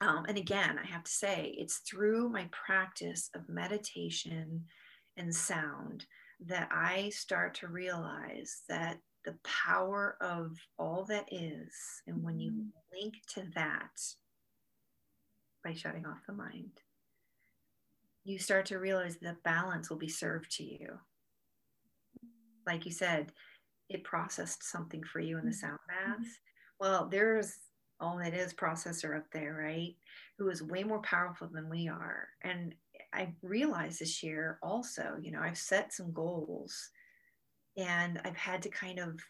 um, and again, I have to say, it's through my practice of meditation and sound that I start to realize that the power of all that is, and when you mm-hmm. link to that by shutting off the mind, you start to realize that balance will be served to you. Like you said, it processed something for you in the sound mm-hmm. bath. Well, there's all it is processor up there, right? Who is way more powerful than we are. And I realized this year also, you know, I've set some goals and I've had to kind of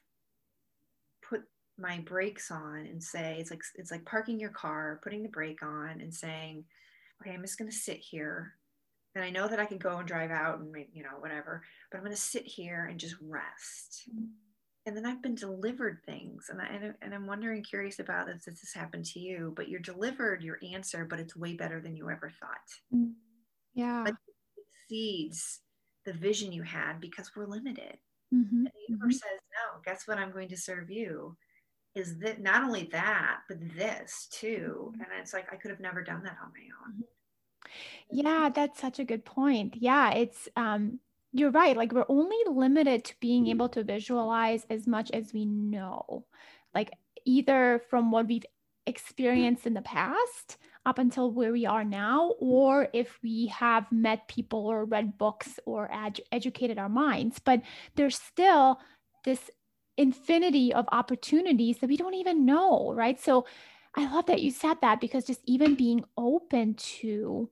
put my brakes on and say it's like it's like parking your car, putting the brake on and saying, okay, I'm just to sit here. And I know that I can go and drive out and you know whatever, but I'm to sit here and just rest. Mm-hmm and then I've been delivered things, and I and I'm wondering, curious about if this has happened to you. But you're delivered your answer, but it's way better than you ever thought. Mm. Yeah, like it exceeds the vision you had because we're limited. Mm-hmm. And the universe mm-hmm. says, "No, guess what? I'm going to serve you." Is that not only that, but this too? Mm-hmm. And it's like I could have never done that on my own. Mm-hmm. Yeah, that's such a good point. Yeah, it's um you're right. Like we're only limited to being mm-hmm. able to visualize as much as we know. Like either from what we've experienced in the past up until where we are now, or if we have met people or read books or ed- educated our minds. But there's still this infinity of opportunities that we don't even know, right? So I love that you said that because just even being open to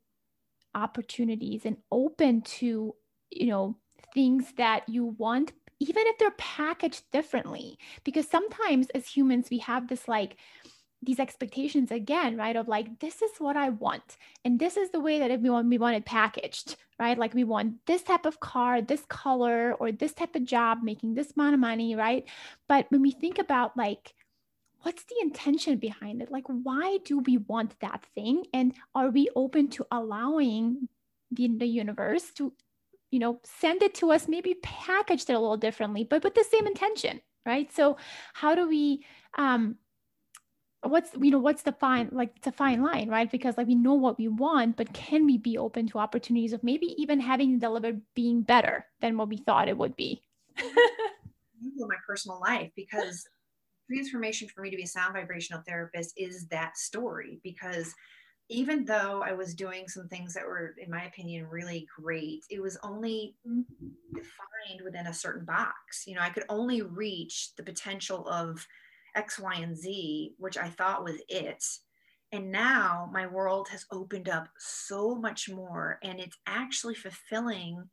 opportunities and open to, you know, things that you want, even if they're packaged differently. Because sometimes as humans, we have this like, these expectations again, right? Of like, this is what I want. And this is the way that we want we want it packaged, right? Like we want this type of car, this color, or this type of job, making this amount of money, right? But when we think about like, what's the intention behind it? Like, why do we want that thing? And are we open to allowing the, the universe to, you know, send it to us, maybe packaged it a little differently, but with the same intention, right? So how do we um what's you know what's the fine like it's a fine line right because like we know what we want but can we be open to opportunities of maybe even having delivered being better than what we thought it would be in my personal life because transformation for me to be a sound vibrational therapist is that story because even though I was doing some things that were, in my opinion, really great, it was only defined within a certain box. You know, I could only reach the potential of X, Y, and Z, which I thought was it. And now my world has opened up so much more, and it's actually fulfilling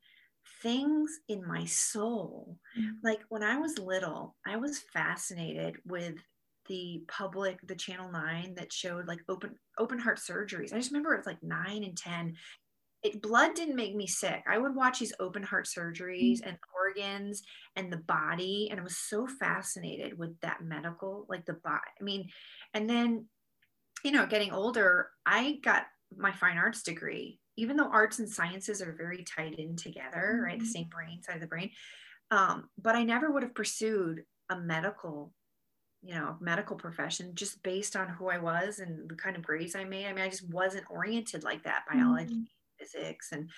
things in my soul. Mm-hmm. Like when I was little, I was fascinated with the public, the channel nine that showed like open open heart surgeries. I just remember it was like nine and 10. It blood didn't make me sick. I would watch these open heart surgeries mm-hmm. and organs and the body. And I was so fascinated with that medical, like the body. I mean, and then, you know, getting older, I got my fine arts degree even though arts and sciences are very tied in together, mm-hmm. right? The mm-hmm. same brain side of the brain. Um, but I never would have pursued a medical, you know, medical profession just based on who I was and the kind of grades I made. I mean, I just wasn't oriented like that, biology, mm-hmm. physics, and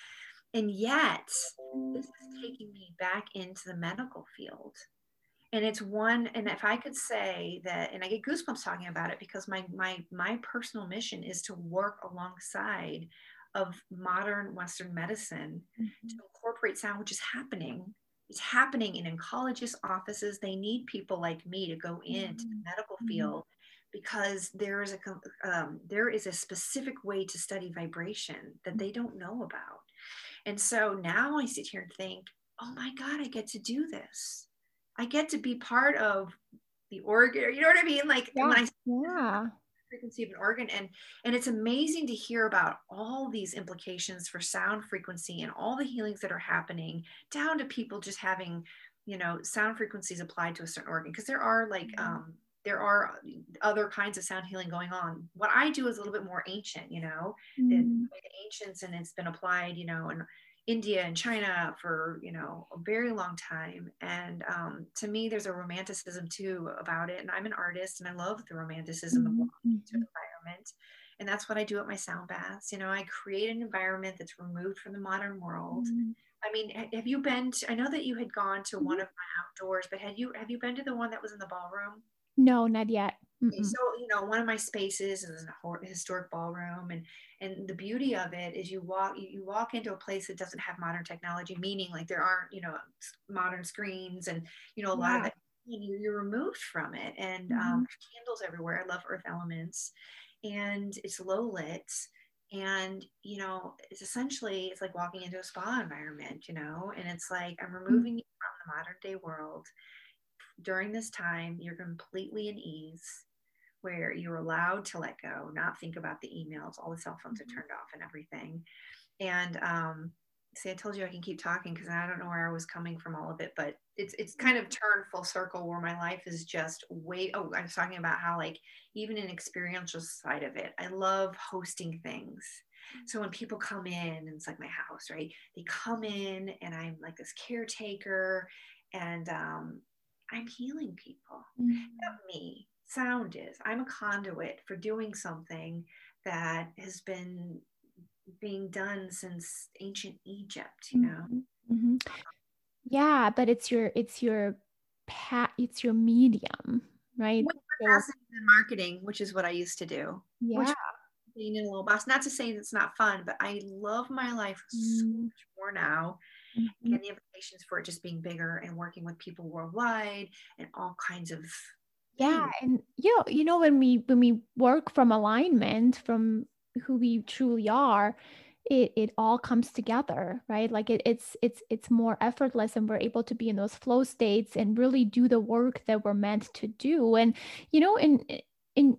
and yet this is taking me back into the medical field. And it's one, and if I could say that, and I get goosebumps talking about it because my my my personal mission is to work alongside of modern Western medicine mm-hmm. to incorporate sound, which is happening. It's happening in oncologists' offices. They need people like me to go into mm-hmm. the medical mm-hmm. field because there is a um, there is a specific way to study vibration that they don't know about. And so now I sit here and think, oh my God, I get to do this. I get to be part of the organ. You know what I mean? Like yeah. when I yeah frequency of an organ and and it's amazing to hear about all these implications for sound frequency and all the healings that are happening down to people just having you know sound frequencies applied to a certain organ because there are like mm-hmm. um there are other kinds of sound healing going on what i do is a little bit more ancient you know mm. the ancients and it's been applied you know and India and China for you know a very long time, and um, to me, there's a romanticism too about it. And I'm an artist, and I love the romanticism mm-hmm. of walking into an environment, and that's what I do at my sound baths. You know, I create an environment that's removed from the modern world. Mm-hmm. I mean, have you been? To, I know that you had gone to mm-hmm. one of my outdoors, but had you have you been to the one that was in the ballroom? No, not yet. Mm-mm. So you know, one of my spaces is a historic ballroom, and and the beauty of it is you walk you walk into a place that doesn't have modern technology, meaning like there aren't you know modern screens and you know a lot of that you're removed from it, and um, mm-hmm. um, candles everywhere. I love earth elements, and it's low lit, and you know it's essentially it's like walking into a spa environment, you know, and it's like I'm mm-hmm. removing mm-hmm. you from the modern day world during this time, you're completely in ease where you're allowed to let go, not think about the emails, all the cell phones mm-hmm. are turned off and everything. And um, see, I told you I can keep talking because I don't know where I was coming from all of it, but it's it's kind of turned full circle where my life is just way. Oh, I was talking about how like even an experiential side of it, I love hosting things. Mm-hmm. So when people come in, and it's like my house, right? They come in, and I'm like this caretaker, and um, I'm healing people. Mm-hmm. Not me. Sound is. I'm a conduit for doing something that has been being done since ancient Egypt, you know. Mm-hmm. mm-hmm. Yeah, but it's your it's your pat it's your medium, right? So, marketing, which is what I used to do. Yeah. Which, being in a little boss, not to say it's not fun, but I love my life so much more now. Mm-hmm. And the implications for it just being bigger and working with people worldwide and all kinds of yeah and you know you know when we when we work from alignment from who we truly are it it all comes together right? Like it, it's it's it's more effortless and we're able to be in those flow states and really do the work that we're meant to do. And you know in in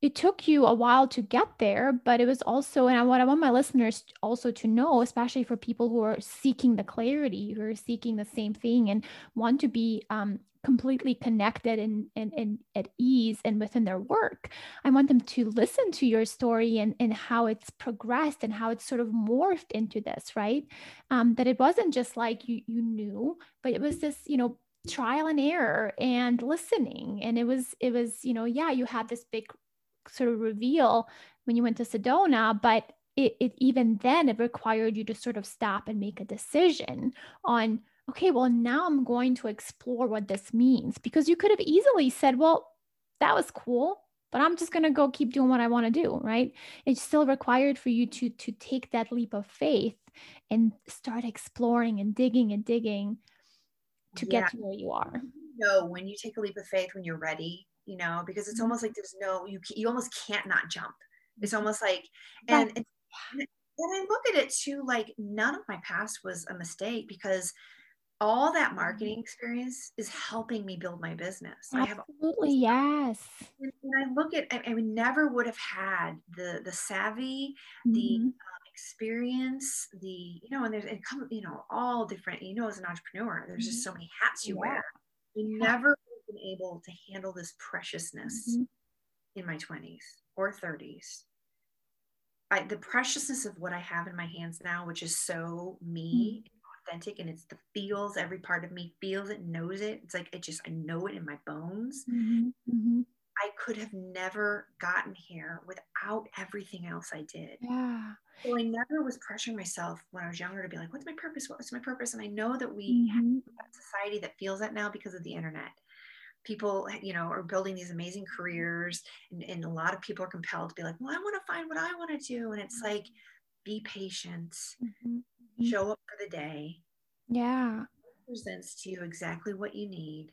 it took you a while to get there, but it was also, and I, what I want my listeners also to know, especially for people who are seeking the clarity, who are seeking the same thing and want to be um, completely connected and, and, and at ease and within their work. I want them to listen to your story and, and how it's progressed and how it's sort of morphed into this, right? Um, that it wasn't just like you you knew, but it was this, you know, trial and error and listening. And it was, it was, you know, yeah, you had this big sort of reveal when you went to Sedona, but it, it even then it required you to sort of stop and make a decision on okay well now i'm going to explore what this means because you could have easily said well that was cool but i'm just going to go keep doing what i want to do right it's still required for you to to take that leap of faith and start exploring and digging and digging to yeah. get to where you are no when you take a leap of faith when you're ready you know, because it's mm-hmm. almost like there's no you you almost can't not jump. It's mm-hmm. almost like and and, and I look at it too like none of my past was a mistake because all that mm-hmm. marketing experience is helping me build my business. Absolutely, yes. And, I look at, I, I never would have had the the savvy, mm-hmm. the um, experience, the you know, and there's and come, you know, all different. You know, as an entrepreneur, there's just so many hats you yeah. wear. You yeah. never been able to handle this preciousness mm-hmm. in my 20s or 30s. I, the preciousness of what I have in my hands now, which is so me, mm-hmm. Authentic, and it's the feels. Every part of me feels it, knows it. It's like it just I know it in my bones. Mm-hmm. mm-hmm. I could have never gotten here without everything else I did. Yeah. So I never was pressuring myself when I was younger to be like, what's my purpose? What's my purpose? And I know that we mm-hmm. have a society that feels that now because of the internet people you know are building these amazing careers and, and a lot of people are compelled to be like well i want to find what i want to do and it's like be patient mm-hmm. Mm-hmm. show up for the day yeah presents to you exactly what you need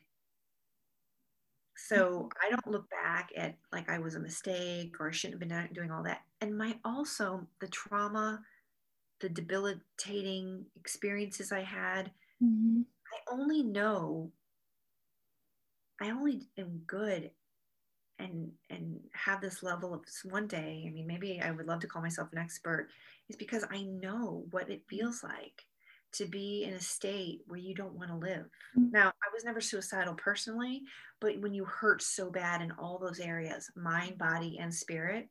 so mm-hmm. i don't look back at like i was a mistake or i shouldn't have been doing all that and my also the trauma the debilitating experiences i had mm-hmm. i only know I only am good and and have this level of one day i mean maybe i would love to call myself an expert is because i know what it feels like to be in a state where you don't want to live mm-hmm. now i was never suicidal personally but when you hurt so bad in all those areas mind body and spirit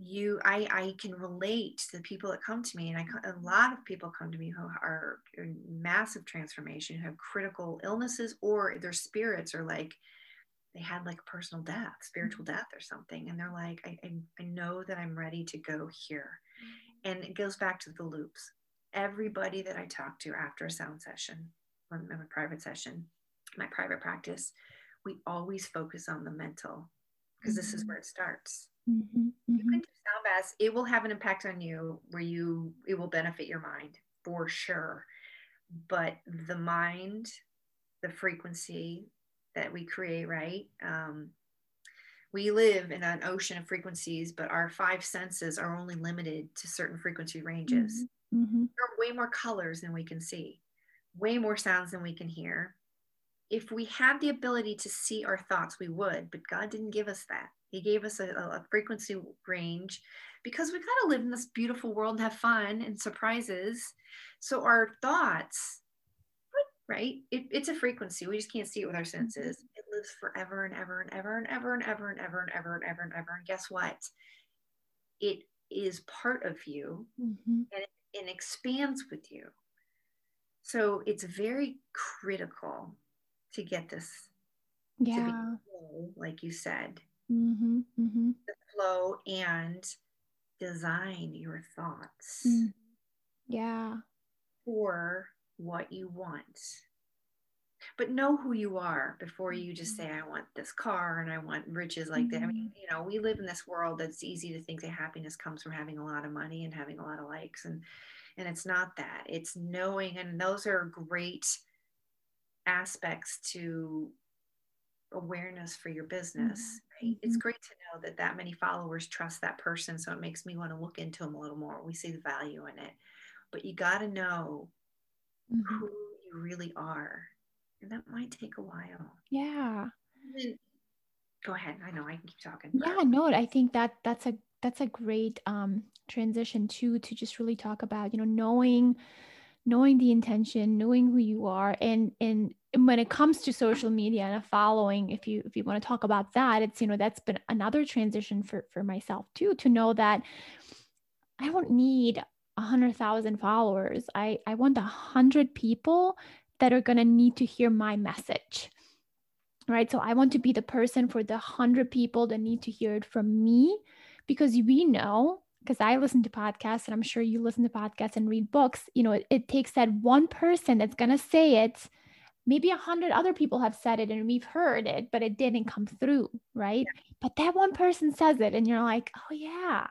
you i i can relate to the people that come to me and i a lot of people come to me who are in massive transformation who have critical illnesses or their spirits are like they had like a personal death spiritual mm-hmm. death or something and they're like i i, I know that i'm ready to go here mm-hmm. and it goes back to the loops everybody that i talk to after a sound session or my private session my private practice we always focus on the mental because mm-hmm. this is mm-hmm. where it starts mm-hmm. You can do sound baths. It will have an impact on you where you it will benefit your mind for sure. But the mind, the frequency that we create, right? Um, we live in an ocean of frequencies, but our five senses are only limited to certain frequency ranges. Mm-hmm. mm-hmm. There are way more colors than we can see, way more sounds than we can hear. If we had the ability to see our thoughts, we would, but God didn't give us that. He gave us a, a frequency range because we got to live in this beautiful world and have fun and surprises. So our thoughts, right? It, it's a frequency. We just can't see it with our mm-hmm. senses. It lives forever and ever and ever and ever and ever and ever and ever and ever and ever. And guess what? It is part of you mm-hmm. and it, it expands with you. So it's very critical to get this yeah. to be like you said mm-hmm, mm-hmm. the flow and design your thoughts mm. yeah for what you want. But know who you are before you just mm-hmm. say i want this car and i want riches like that. I mean mm-hmm. you know we live in this world that's easy to think that happiness comes from having a lot of money and having a lot of likes and and it's not that. It's knowing and those are great aspects to awareness for your business mm-hmm. right? It's mm-hmm. great to know that that many followers trust that person so it makes me want to look into them a little more. We see the value in it. But you got to know mm-hmm. who you really are. And that might take a while. Yeah. Go ahead. I know i can keep talking. Yeah no i think that that's a that's a great um transition too to just really talk about you know knowing knowing the intention knowing who you are. And and when it comes to social media and a following if you if you want to talk about that it's you know that's been another transition for for myself too to know that i don't need a hundred thousand followers i i want a hundred people that are going to need to hear my message right so i want to be the person for the hundred people that need to hear it from me because we know because I listen to podcasts and I'm sure you listen to podcasts and read books, you know, it, it takes that one person that's going to say it. Maybe a hundred other people have said it and we've heard it, but it didn't come through, right? But that one person says it and you're like, oh, yeah,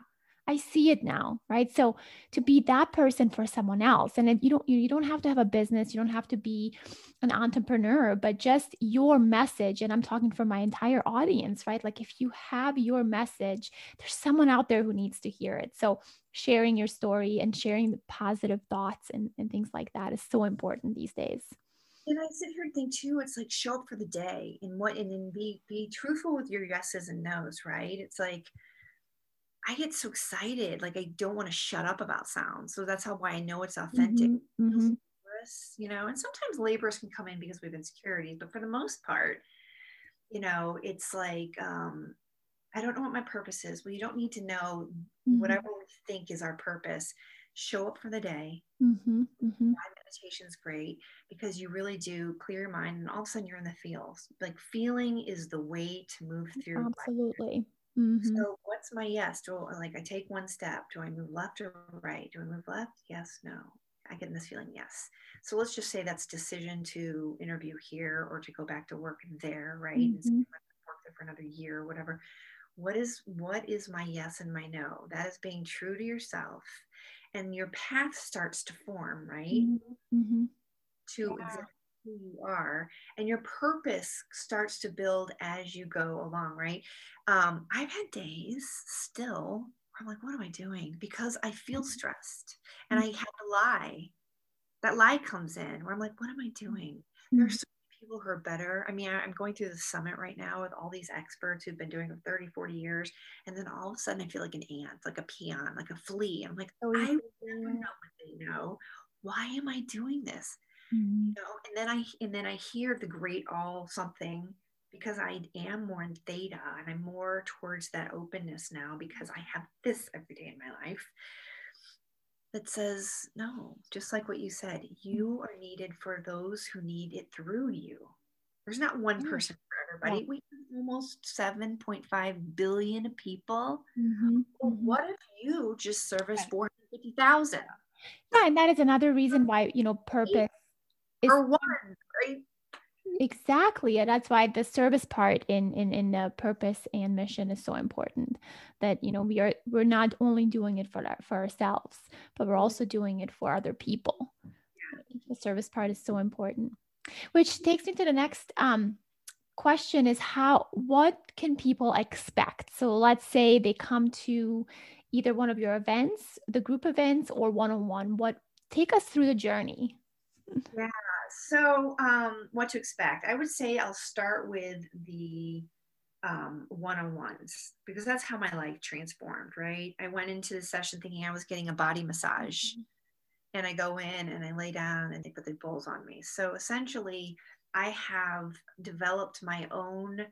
I see it now, right? So to be that person for someone else, and you don't you don't have to have a business, you don't have to be an entrepreneur, but just your message. And I'm talking for my entire audience, right? Like if you have your message, there's someone out there who needs to hear it. So sharing your story and sharing the positive thoughts and, and things like that is so important these days. And I sit here and think too, it's like show up for the day and what and then be be truthful with your yeses and nos, right? It's like I get so excited. Like I don't want to shut up about sound. So that's how why I know it's authentic. Mm-hmm, mm-hmm. You know, and sometimes laborers can come in because we have insecurities, but for the most part, you know, it's like, um, I don't know what my purpose is. Well, you don't need to know mm-hmm. whatever we think is our purpose. Show up for the day. Mm-hmm, mm-hmm. Meditation is great because you really do clear your mind, and all of a sudden you're in the feels. Like feeling is the way to move through. Absolutely. Life. Mm-hmm. So what's my yes? Do I, like I take one step? Do I move left or right? Do I move left? Yes, no. I get this feeling yes. So let's just say that's decision to interview here or to go back to work there, right? Mm-hmm. work there for another year or whatever. What is what is my yes and my no? That is being true to yourself, and your path starts to form, right? Mm-hmm. mm-hmm. To yeah who you are and your purpose starts to build as you go along right? Um, i've had days still where i'm like what am i doing? Because i feel mm-hmm. stressed and i have to lie. That lie comes in where i'm like what am i doing? There's mm-hmm. so many people who are better. I mean i'm going through the summit right now with all these experts who've been doing it 30 40 years and then all of a sudden i feel like an ant like a peon like a flea. I'm like oh, i never know what they know. Why am i doing this mm-hmm. you know and then i and then i hear the great all something because i am more in theta and i'm more towards that openness now because i have this every day in my life that says no just like what you said you are needed for those who need it through you there's not one person for everybody yeah. we have almost 7.5 billion people mm-hmm. Well, mm-hmm. what if you just service 450,000 yeah and that is another reason why you know purpose or one, right? Exactly. And that's why the service part in, in in the purpose and mission is so important. That you know we are we're not only doing it for our, for ourselves, but we're also doing it for other people. Yeah. The service part is so important. Which takes me to the next um, question is how what can people expect? So let's say they come to either one of your events, the group events, or one on one. What take us through the journey? Yeah. So, um, what to expect? I would say I'll start with the um, one-on-ones because that's how my life transformed. Right. I went into the session thinking I was getting a body massage, mm-hmm. and I go in and I lay down and they put the bowls on me. So essentially, I have developed my own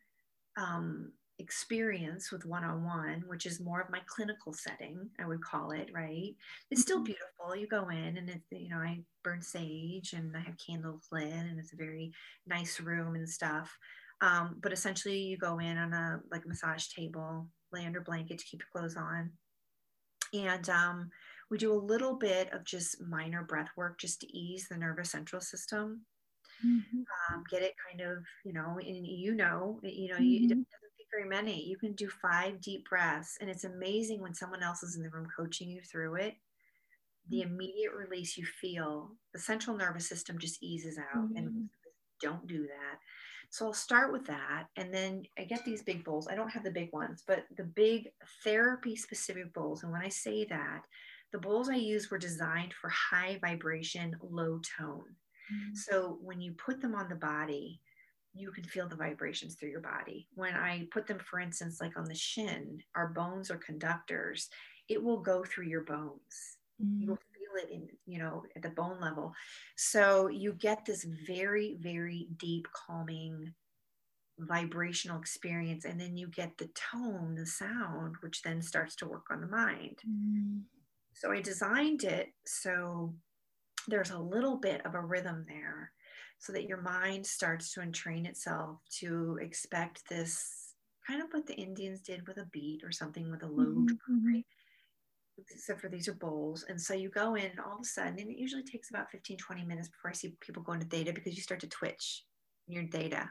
um, experience with one-on-one which is more of my clinical setting i would call it right it's still mm-hmm. beautiful you go in and it's you know i burn sage and i have candles lit and it's a very nice room and stuff um, but essentially you go in on a like massage table lay under blanket to keep your clothes on and um, we do a little bit of just minor breath work just to ease the nervous central system Mm-hmm. Um, get it kind of, you know, and you know, you know, mm-hmm. you, it doesn't take very many. You can do five deep breaths, and it's amazing when someone else is in the room coaching you through it. The mm-hmm. immediate release you feel, the central nervous system just eases out, and mm-hmm. don't do that. So I'll start with that. And then I get these big bowls. I don't have the big ones, but the big therapy specific bowls. And when I say that, the bowls I use were designed for high vibration, low tone. Mm-hmm. So when you put them on the body, you can feel the vibrations through your body. When I put them, for instance, like on the shin, our bones are conductors, it will go through your bones. Mm-hmm. You will feel it in, you know, at the bone level. So you get this very, very deep, calming, vibrational experience. And then you get the tone, the sound, which then starts to work on the mind. Mm-hmm. So I designed it so there's a little bit of a rhythm there so that your mind starts to entrain itself to expect this kind of what the Indians did with a beat or something with a low mm-hmm. mm-hmm. right? except for these are bowls. And so you go in and all of a sudden, and it usually takes about 15, 20 minutes before I see people go into theta because you start to twitch your theta,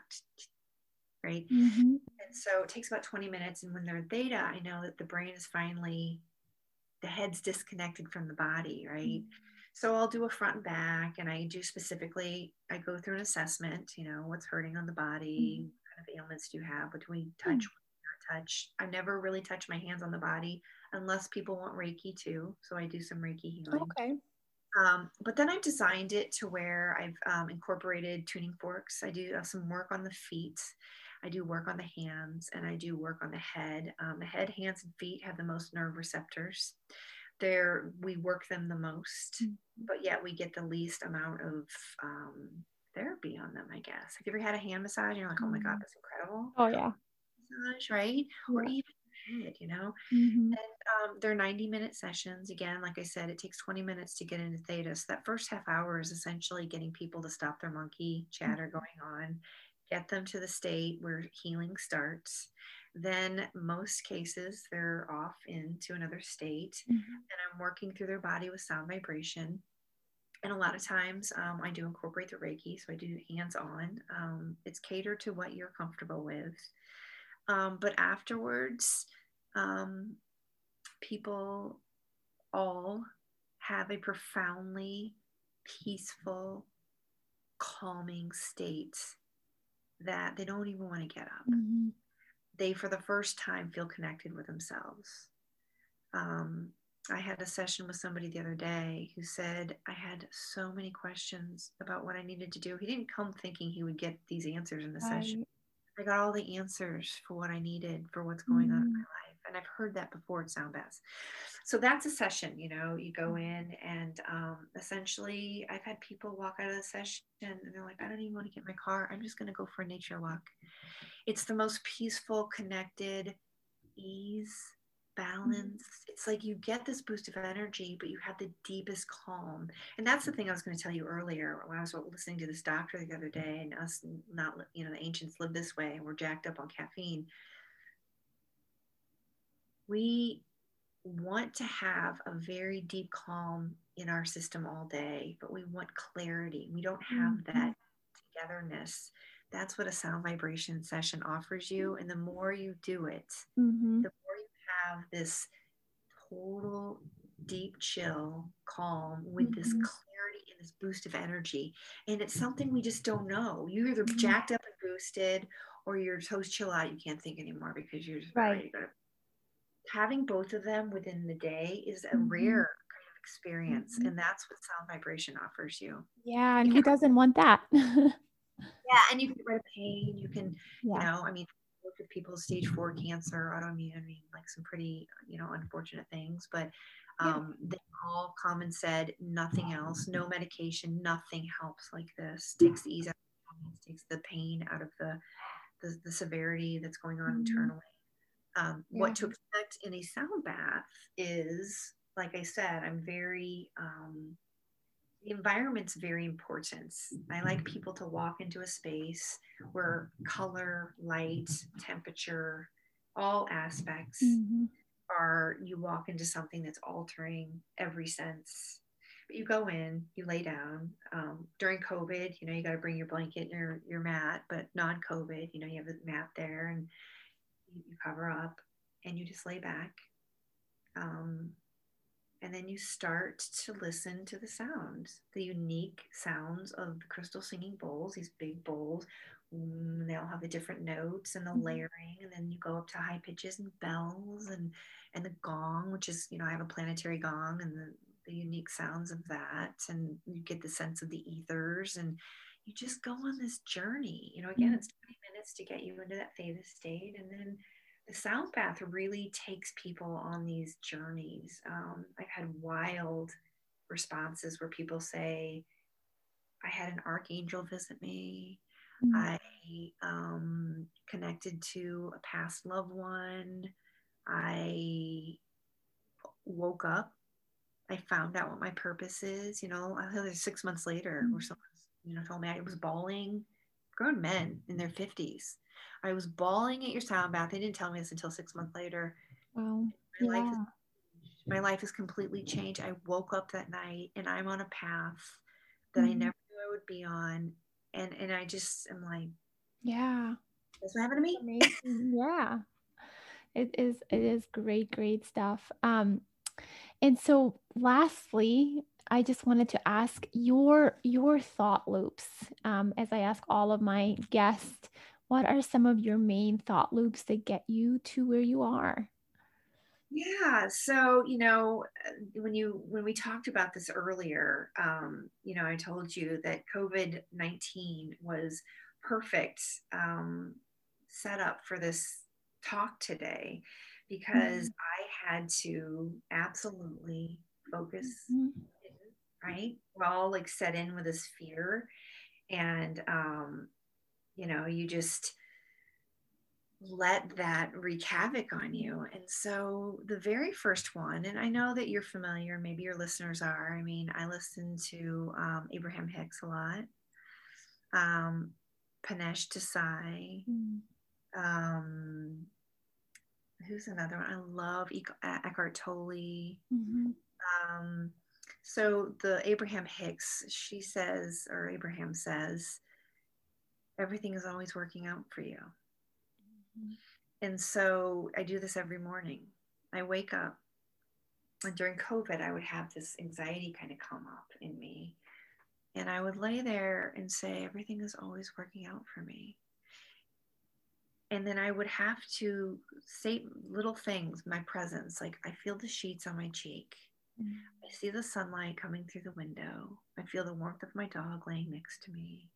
right? Mm-hmm. And so it takes about 20 minutes. And when they're theta, I know that the brain is finally, the head's disconnected from the body, right? Mm-hmm. So I'll do a front and back and I do specifically, I go through an assessment, you know, what's hurting on the body, mm-hmm. what kind of ailments do you have, we touch, mm-hmm. touch. I never really touch my hands on the body unless people want Reiki too. So I do some Reiki healing. Okay. Um, but then I've designed it to where I've um, incorporated tuning forks. I do some work on the feet. I do work on the hands and I do work on the head. Um, the head, hands, and feet have the most nerve receptors. There, we work them the most, mm-hmm. but yet we get the least amount of um, therapy on them. I guess. Have you ever had a hand massage? And you're like, oh my god, mm-hmm. that's incredible. Oh yeah. Massage, right? Yeah. Or even head, you know? Mm-hmm. And um, they're 90 minute sessions. Again, like I said, it takes 20 minutes to get into theta. So that first half hour is essentially getting people to stop their monkey chatter mm-hmm. going on, get them to the state where healing starts. Then, most cases, they're off into another state, mm-hmm. and I'm working through their body with sound vibration. And a lot of times um, I do incorporate the Reiki, so I do hands on. Um, it's catered to what you're comfortable with. Um, but afterwards, um, people all have a profoundly peaceful, calming state that they don't even want to get up. Mm-hmm. They, for the first time, feel connected with themselves. Um, I had a session with somebody the other day who said, I had so many questions about what I needed to do. He didn't come thinking he would get these answers in the right. session. I got all the answers for what I needed for what's going mm-hmm. on in my mm. life. And I've heard that before at Sound Baths. So that's a session, you know, you go in and um, essentially I've had people walk out of the session and they're like, I don't even want to get my car. I'm just going to go for a nature walk. It's the most peaceful, connected, ease Mm-hmm. balance. It's like you get this boost of energy, but you have the deepest calm. And that's the thing I was going to tell you earlier when I was listening to this doctor the other day, and us not, you know, the ancients live this way and we're jacked up on caffeine. We want to have a very deep calm in our system all day, but we want clarity. We don't have mm-hmm. that togetherness. That's what a sound vibration session offers you. And the more you do it, mm-hmm. the more you have this total deep chill, calm with mm-hmm. this clarity and this boost of energy. And it's something we just don't know. You're either mm-hmm. jacked up and boosted or you're so chill out you can't think anymore because you're just right. ready to go. Having both of them within the day is a mm-hmm. rare kind of experience. Mm-hmm. And that's what sound vibration offers you. Yeah. And who doesn't want that? yeah. And you can get rid of pain. You can, yeah. you know, I mean, with people stage four cancer, autoimmune, I mean, like some pretty, you know, unfortunate things, but um, yeah. they all come and said nothing else, no medication, nothing helps like this. Takes the ease out of the takes the pain out of the the, the severity that's going on mm-hmm. internally. Um, yeah. What to expect in a sound bath is, like I said, I'm very um, the environment's very important. I like people to walk into a space where color, light, temperature, all aspects mm-hmm. are you walk into something that's altering every sense. But you go in, you lay down. Um, during COVID, you know, you got to bring your blanket and your, your mat, but non COVID, you know, you have a mat there and you, cover up and you just lay back. Um, and then you start to listen to the sounds, the unique sounds of the crystal singing bowls, these big bowls. Mm, they all have the different notes and the Mhm. layering, and then you go up to high pitches and bells and and the gong, which is you know I have a planetary gong and the, the unique sounds of that, and you get the sense of the ethers, and you just go on this journey. You know, again, Mhm. it's 20 minutes to get you into that theta state, and then the sound bath really takes people on these journeys. Um, I've had wild responses where people say, I had an archangel visit me. Mm. I um, connected to a past loved one. I woke up. I found out what my purpose is. You know, I think six months later, where Mhm. someone you know told me I was bawling. Grown men in their fifties. I was bawling at your sound bath. They didn't tell me this until six months later. Wow. My life is my life has completely changed. I woke up that night and I'm on a path that I Mhm. never knew I would be on. And and I just am like, Yeah. that's what happened to me. Yeah. It is it is great, great stuff. Um and so lastly, I just wanted to ask your your thought loops. Um, as I ask all of my guests, what are some of your main thought loops that get you to where you are? Yeah. So, you know, uh, when you when we talked about this earlier, um, you know, I told you that COVID-19 was perfect um, setup for this talk today because I had to absolutely focus Mhm. Right? We're all like set in with this fear. And, um, you know, you just let that wreak havoc on you. And so the very first one, and I know that you're familiar, maybe your listeners are. I mean, I listen to um, Abraham Hicks a lot, um, Panache Desai, Mm. um, who's another one? I love Ec- Eckhart Tolle. Mhm. Um, so the Abraham Hicks, she says, or Abraham says, everything is always working out for you. Mhm. And so I do this every morning. I wake up, and during COVID, I would have this anxiety kind of come up in me. And I would lay there and say, everything is always working out for me. And then I would have to say little things, my presence, like I feel the sheets on my cheek. I see the sunlight coming through the window. I feel the warmth of my dog laying next to me.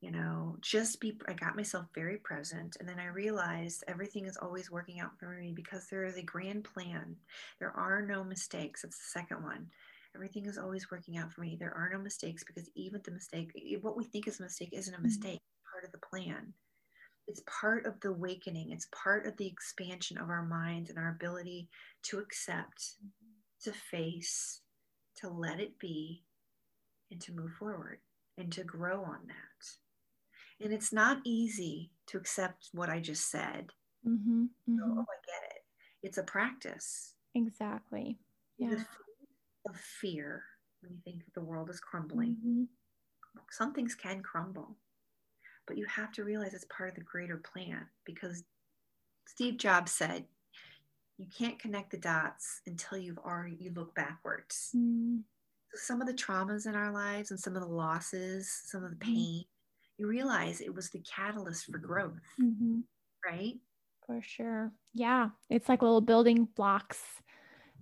You know, just be, I got myself very present. And then I realized everything is always working out for me because there is a grand plan. There are no mistakes. That's the second one. Everything is always working out for me. There are no mistakes because even the mistake, eh, what we think is a mistake, isn't a mm-hmm. mistake, it's part of the plan. It's part of the awakening. It's part of the expansion of our minds and our ability to accept mm-hmm. To face, to let it be, and to move forward and to grow on that. And it's not easy to accept what I just said. Mhm. Oh, Mhm. I get it. It's a practice. Exactly. Yeah. fear of fear when you think the world is crumbling. Mhm. Some things can crumble, but you have to realize it's part of the greater plan because Steve Jobs said, you can't connect the dots until you've already you look backwards. Mm. So some of the traumas in our lives and some of the losses, some of the Mhm. pain, you realize it was the catalyst for growth, Mhm. right? For sure. Yeah. It's like little building blocks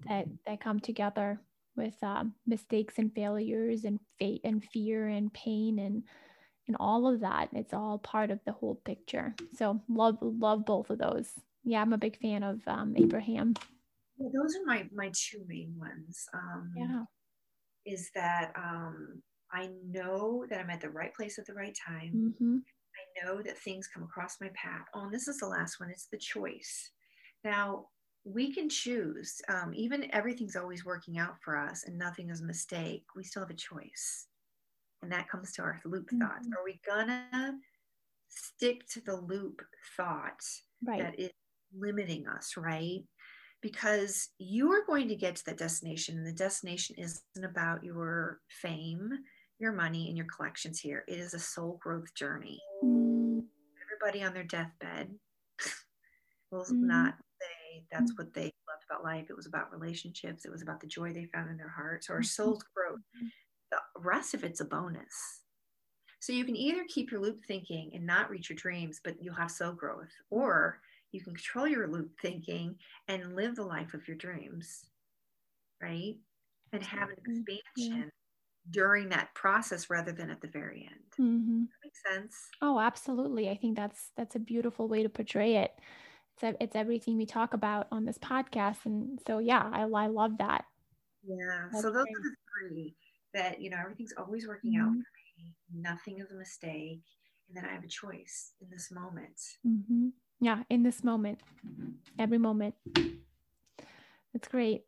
that that come together with um, mistakes and failures and fate and fear and pain and and all of that. It's all part of the whole picture. So love love both of those. Yeah, I'm a big fan of um, Abraham. Those are my my two main ones. Um, Yeah. Is that um, I know that I'm at the right place at the right time. hmm I know that things come across my path. Oh, and this is the last one. It's the choice. Now we can choose. Um, even everything's always working out for us, and nothing is a mistake. We still have a choice, and that comes to our loop thoughts. Mhm. Are we gonna stick to the loop thought Right. that is limiting us, right? because you are going to get to that destination and the destination isn't about your fame your money and your collections here it is a soul growth journey everybody on their deathbed will mm. not say that's mm. what they loved about life it was about relationships it was about the joy they found in their hearts or mm-hmm. soul's growth the rest of it's a bonus so you can either keep your loop thinking and not reach your dreams but you'll have soul growth or you can control your loop thinking and live the life of your dreams right? And have an expansion yeah. during that process rather than at the very end. Mm-hmm. makes sense? Oh absolutely. I think that's that's a beautiful way to portray it. It's, it's everything we talk about on this podcast. And so yeah i, I love that. Yeah. That's so those great. are the three that you know everything's always working mm-hmm. out for me. Nothing is a mistake. And then i have a choice in this moment. Mm-hmm yeah in this moment. Every moment. That's great.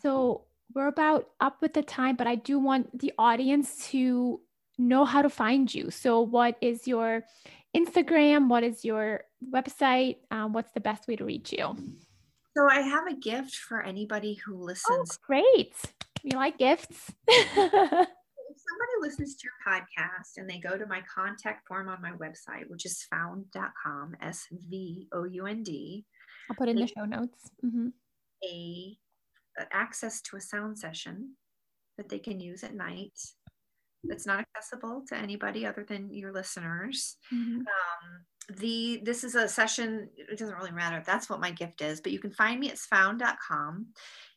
So we're about up with the time but i do want the audience to know how to find you. So what is your instagram? What is your website? Um, what's the best way to reach you? So i have a gift for anybody who listens. Oh, great. We like gifts somebody listens to your podcast and they go to my contact form on my website, which is svound.com, S V O U N D. I'll put in the show notes. Mm-hmm. A, a access to a sound session that they can use at night that's not accessible to anybody other than your listeners. Mm-hmm. Um, the this is a session it doesn't really matter if that's what my gift is but you can find me at svound.com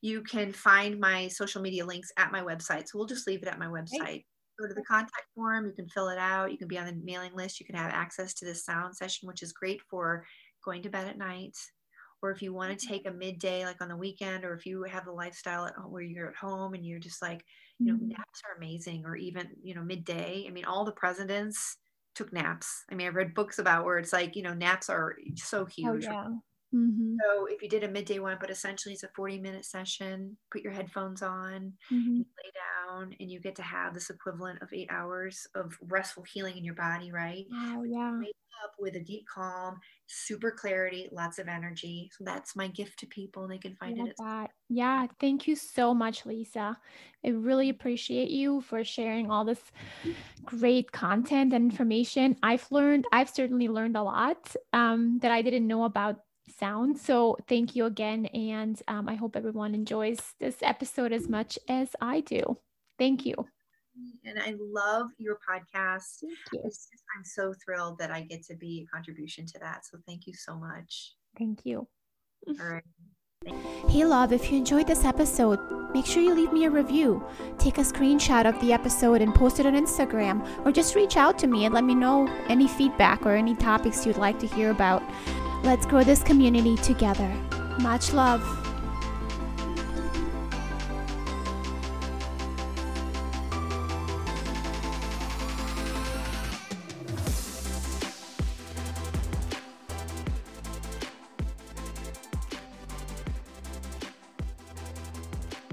you can find my social media links at my website so we'll just leave it at my website right. go to the contact form you can fill it out you can be on the mailing list you can have access to this sound session which is great for going to bed at night or if you want to mm-hmm. take a midday like on the weekend or if you have the lifestyle at home where you're at home and you're just like you know mm-hmm. naps are amazing or even you know midday i mean all the presidents took naps. I mean, I've read books about where it's like, you know, naps are oh, so oh, huge. Oh, yeah. Mm-hmm. So if you did a midday one, but essentially it's a 40 minute session, put your headphones on, mm-hmm. lay down, and you get to have this equivalent of eight hours of restful healing in your body, right? Oh, yeah. Wake up with a deep calm, super clarity, lots of energy. So that's my gift to people, and they can find it. That. Yeah. Thank you so much, Lisa. I really appreciate you for sharing all this great content and information. I've learned, I've certainly learned a lot um, that I didn't know about sound. So thank you again. And um, I hope everyone enjoys this episode as much as I do. Thank you. And I love your podcast. You. Just, I'm so thrilled that I get to be a contribution to that. So thank you so much. Thank you. All right. Hey, love, if you enjoyed this episode, make sure you leave me a review. Take a screenshot of the episode and post it on Instagram, or just reach out to me and let me know any feedback or any topics you'd like to hear about. Let's grow this community together. Much love.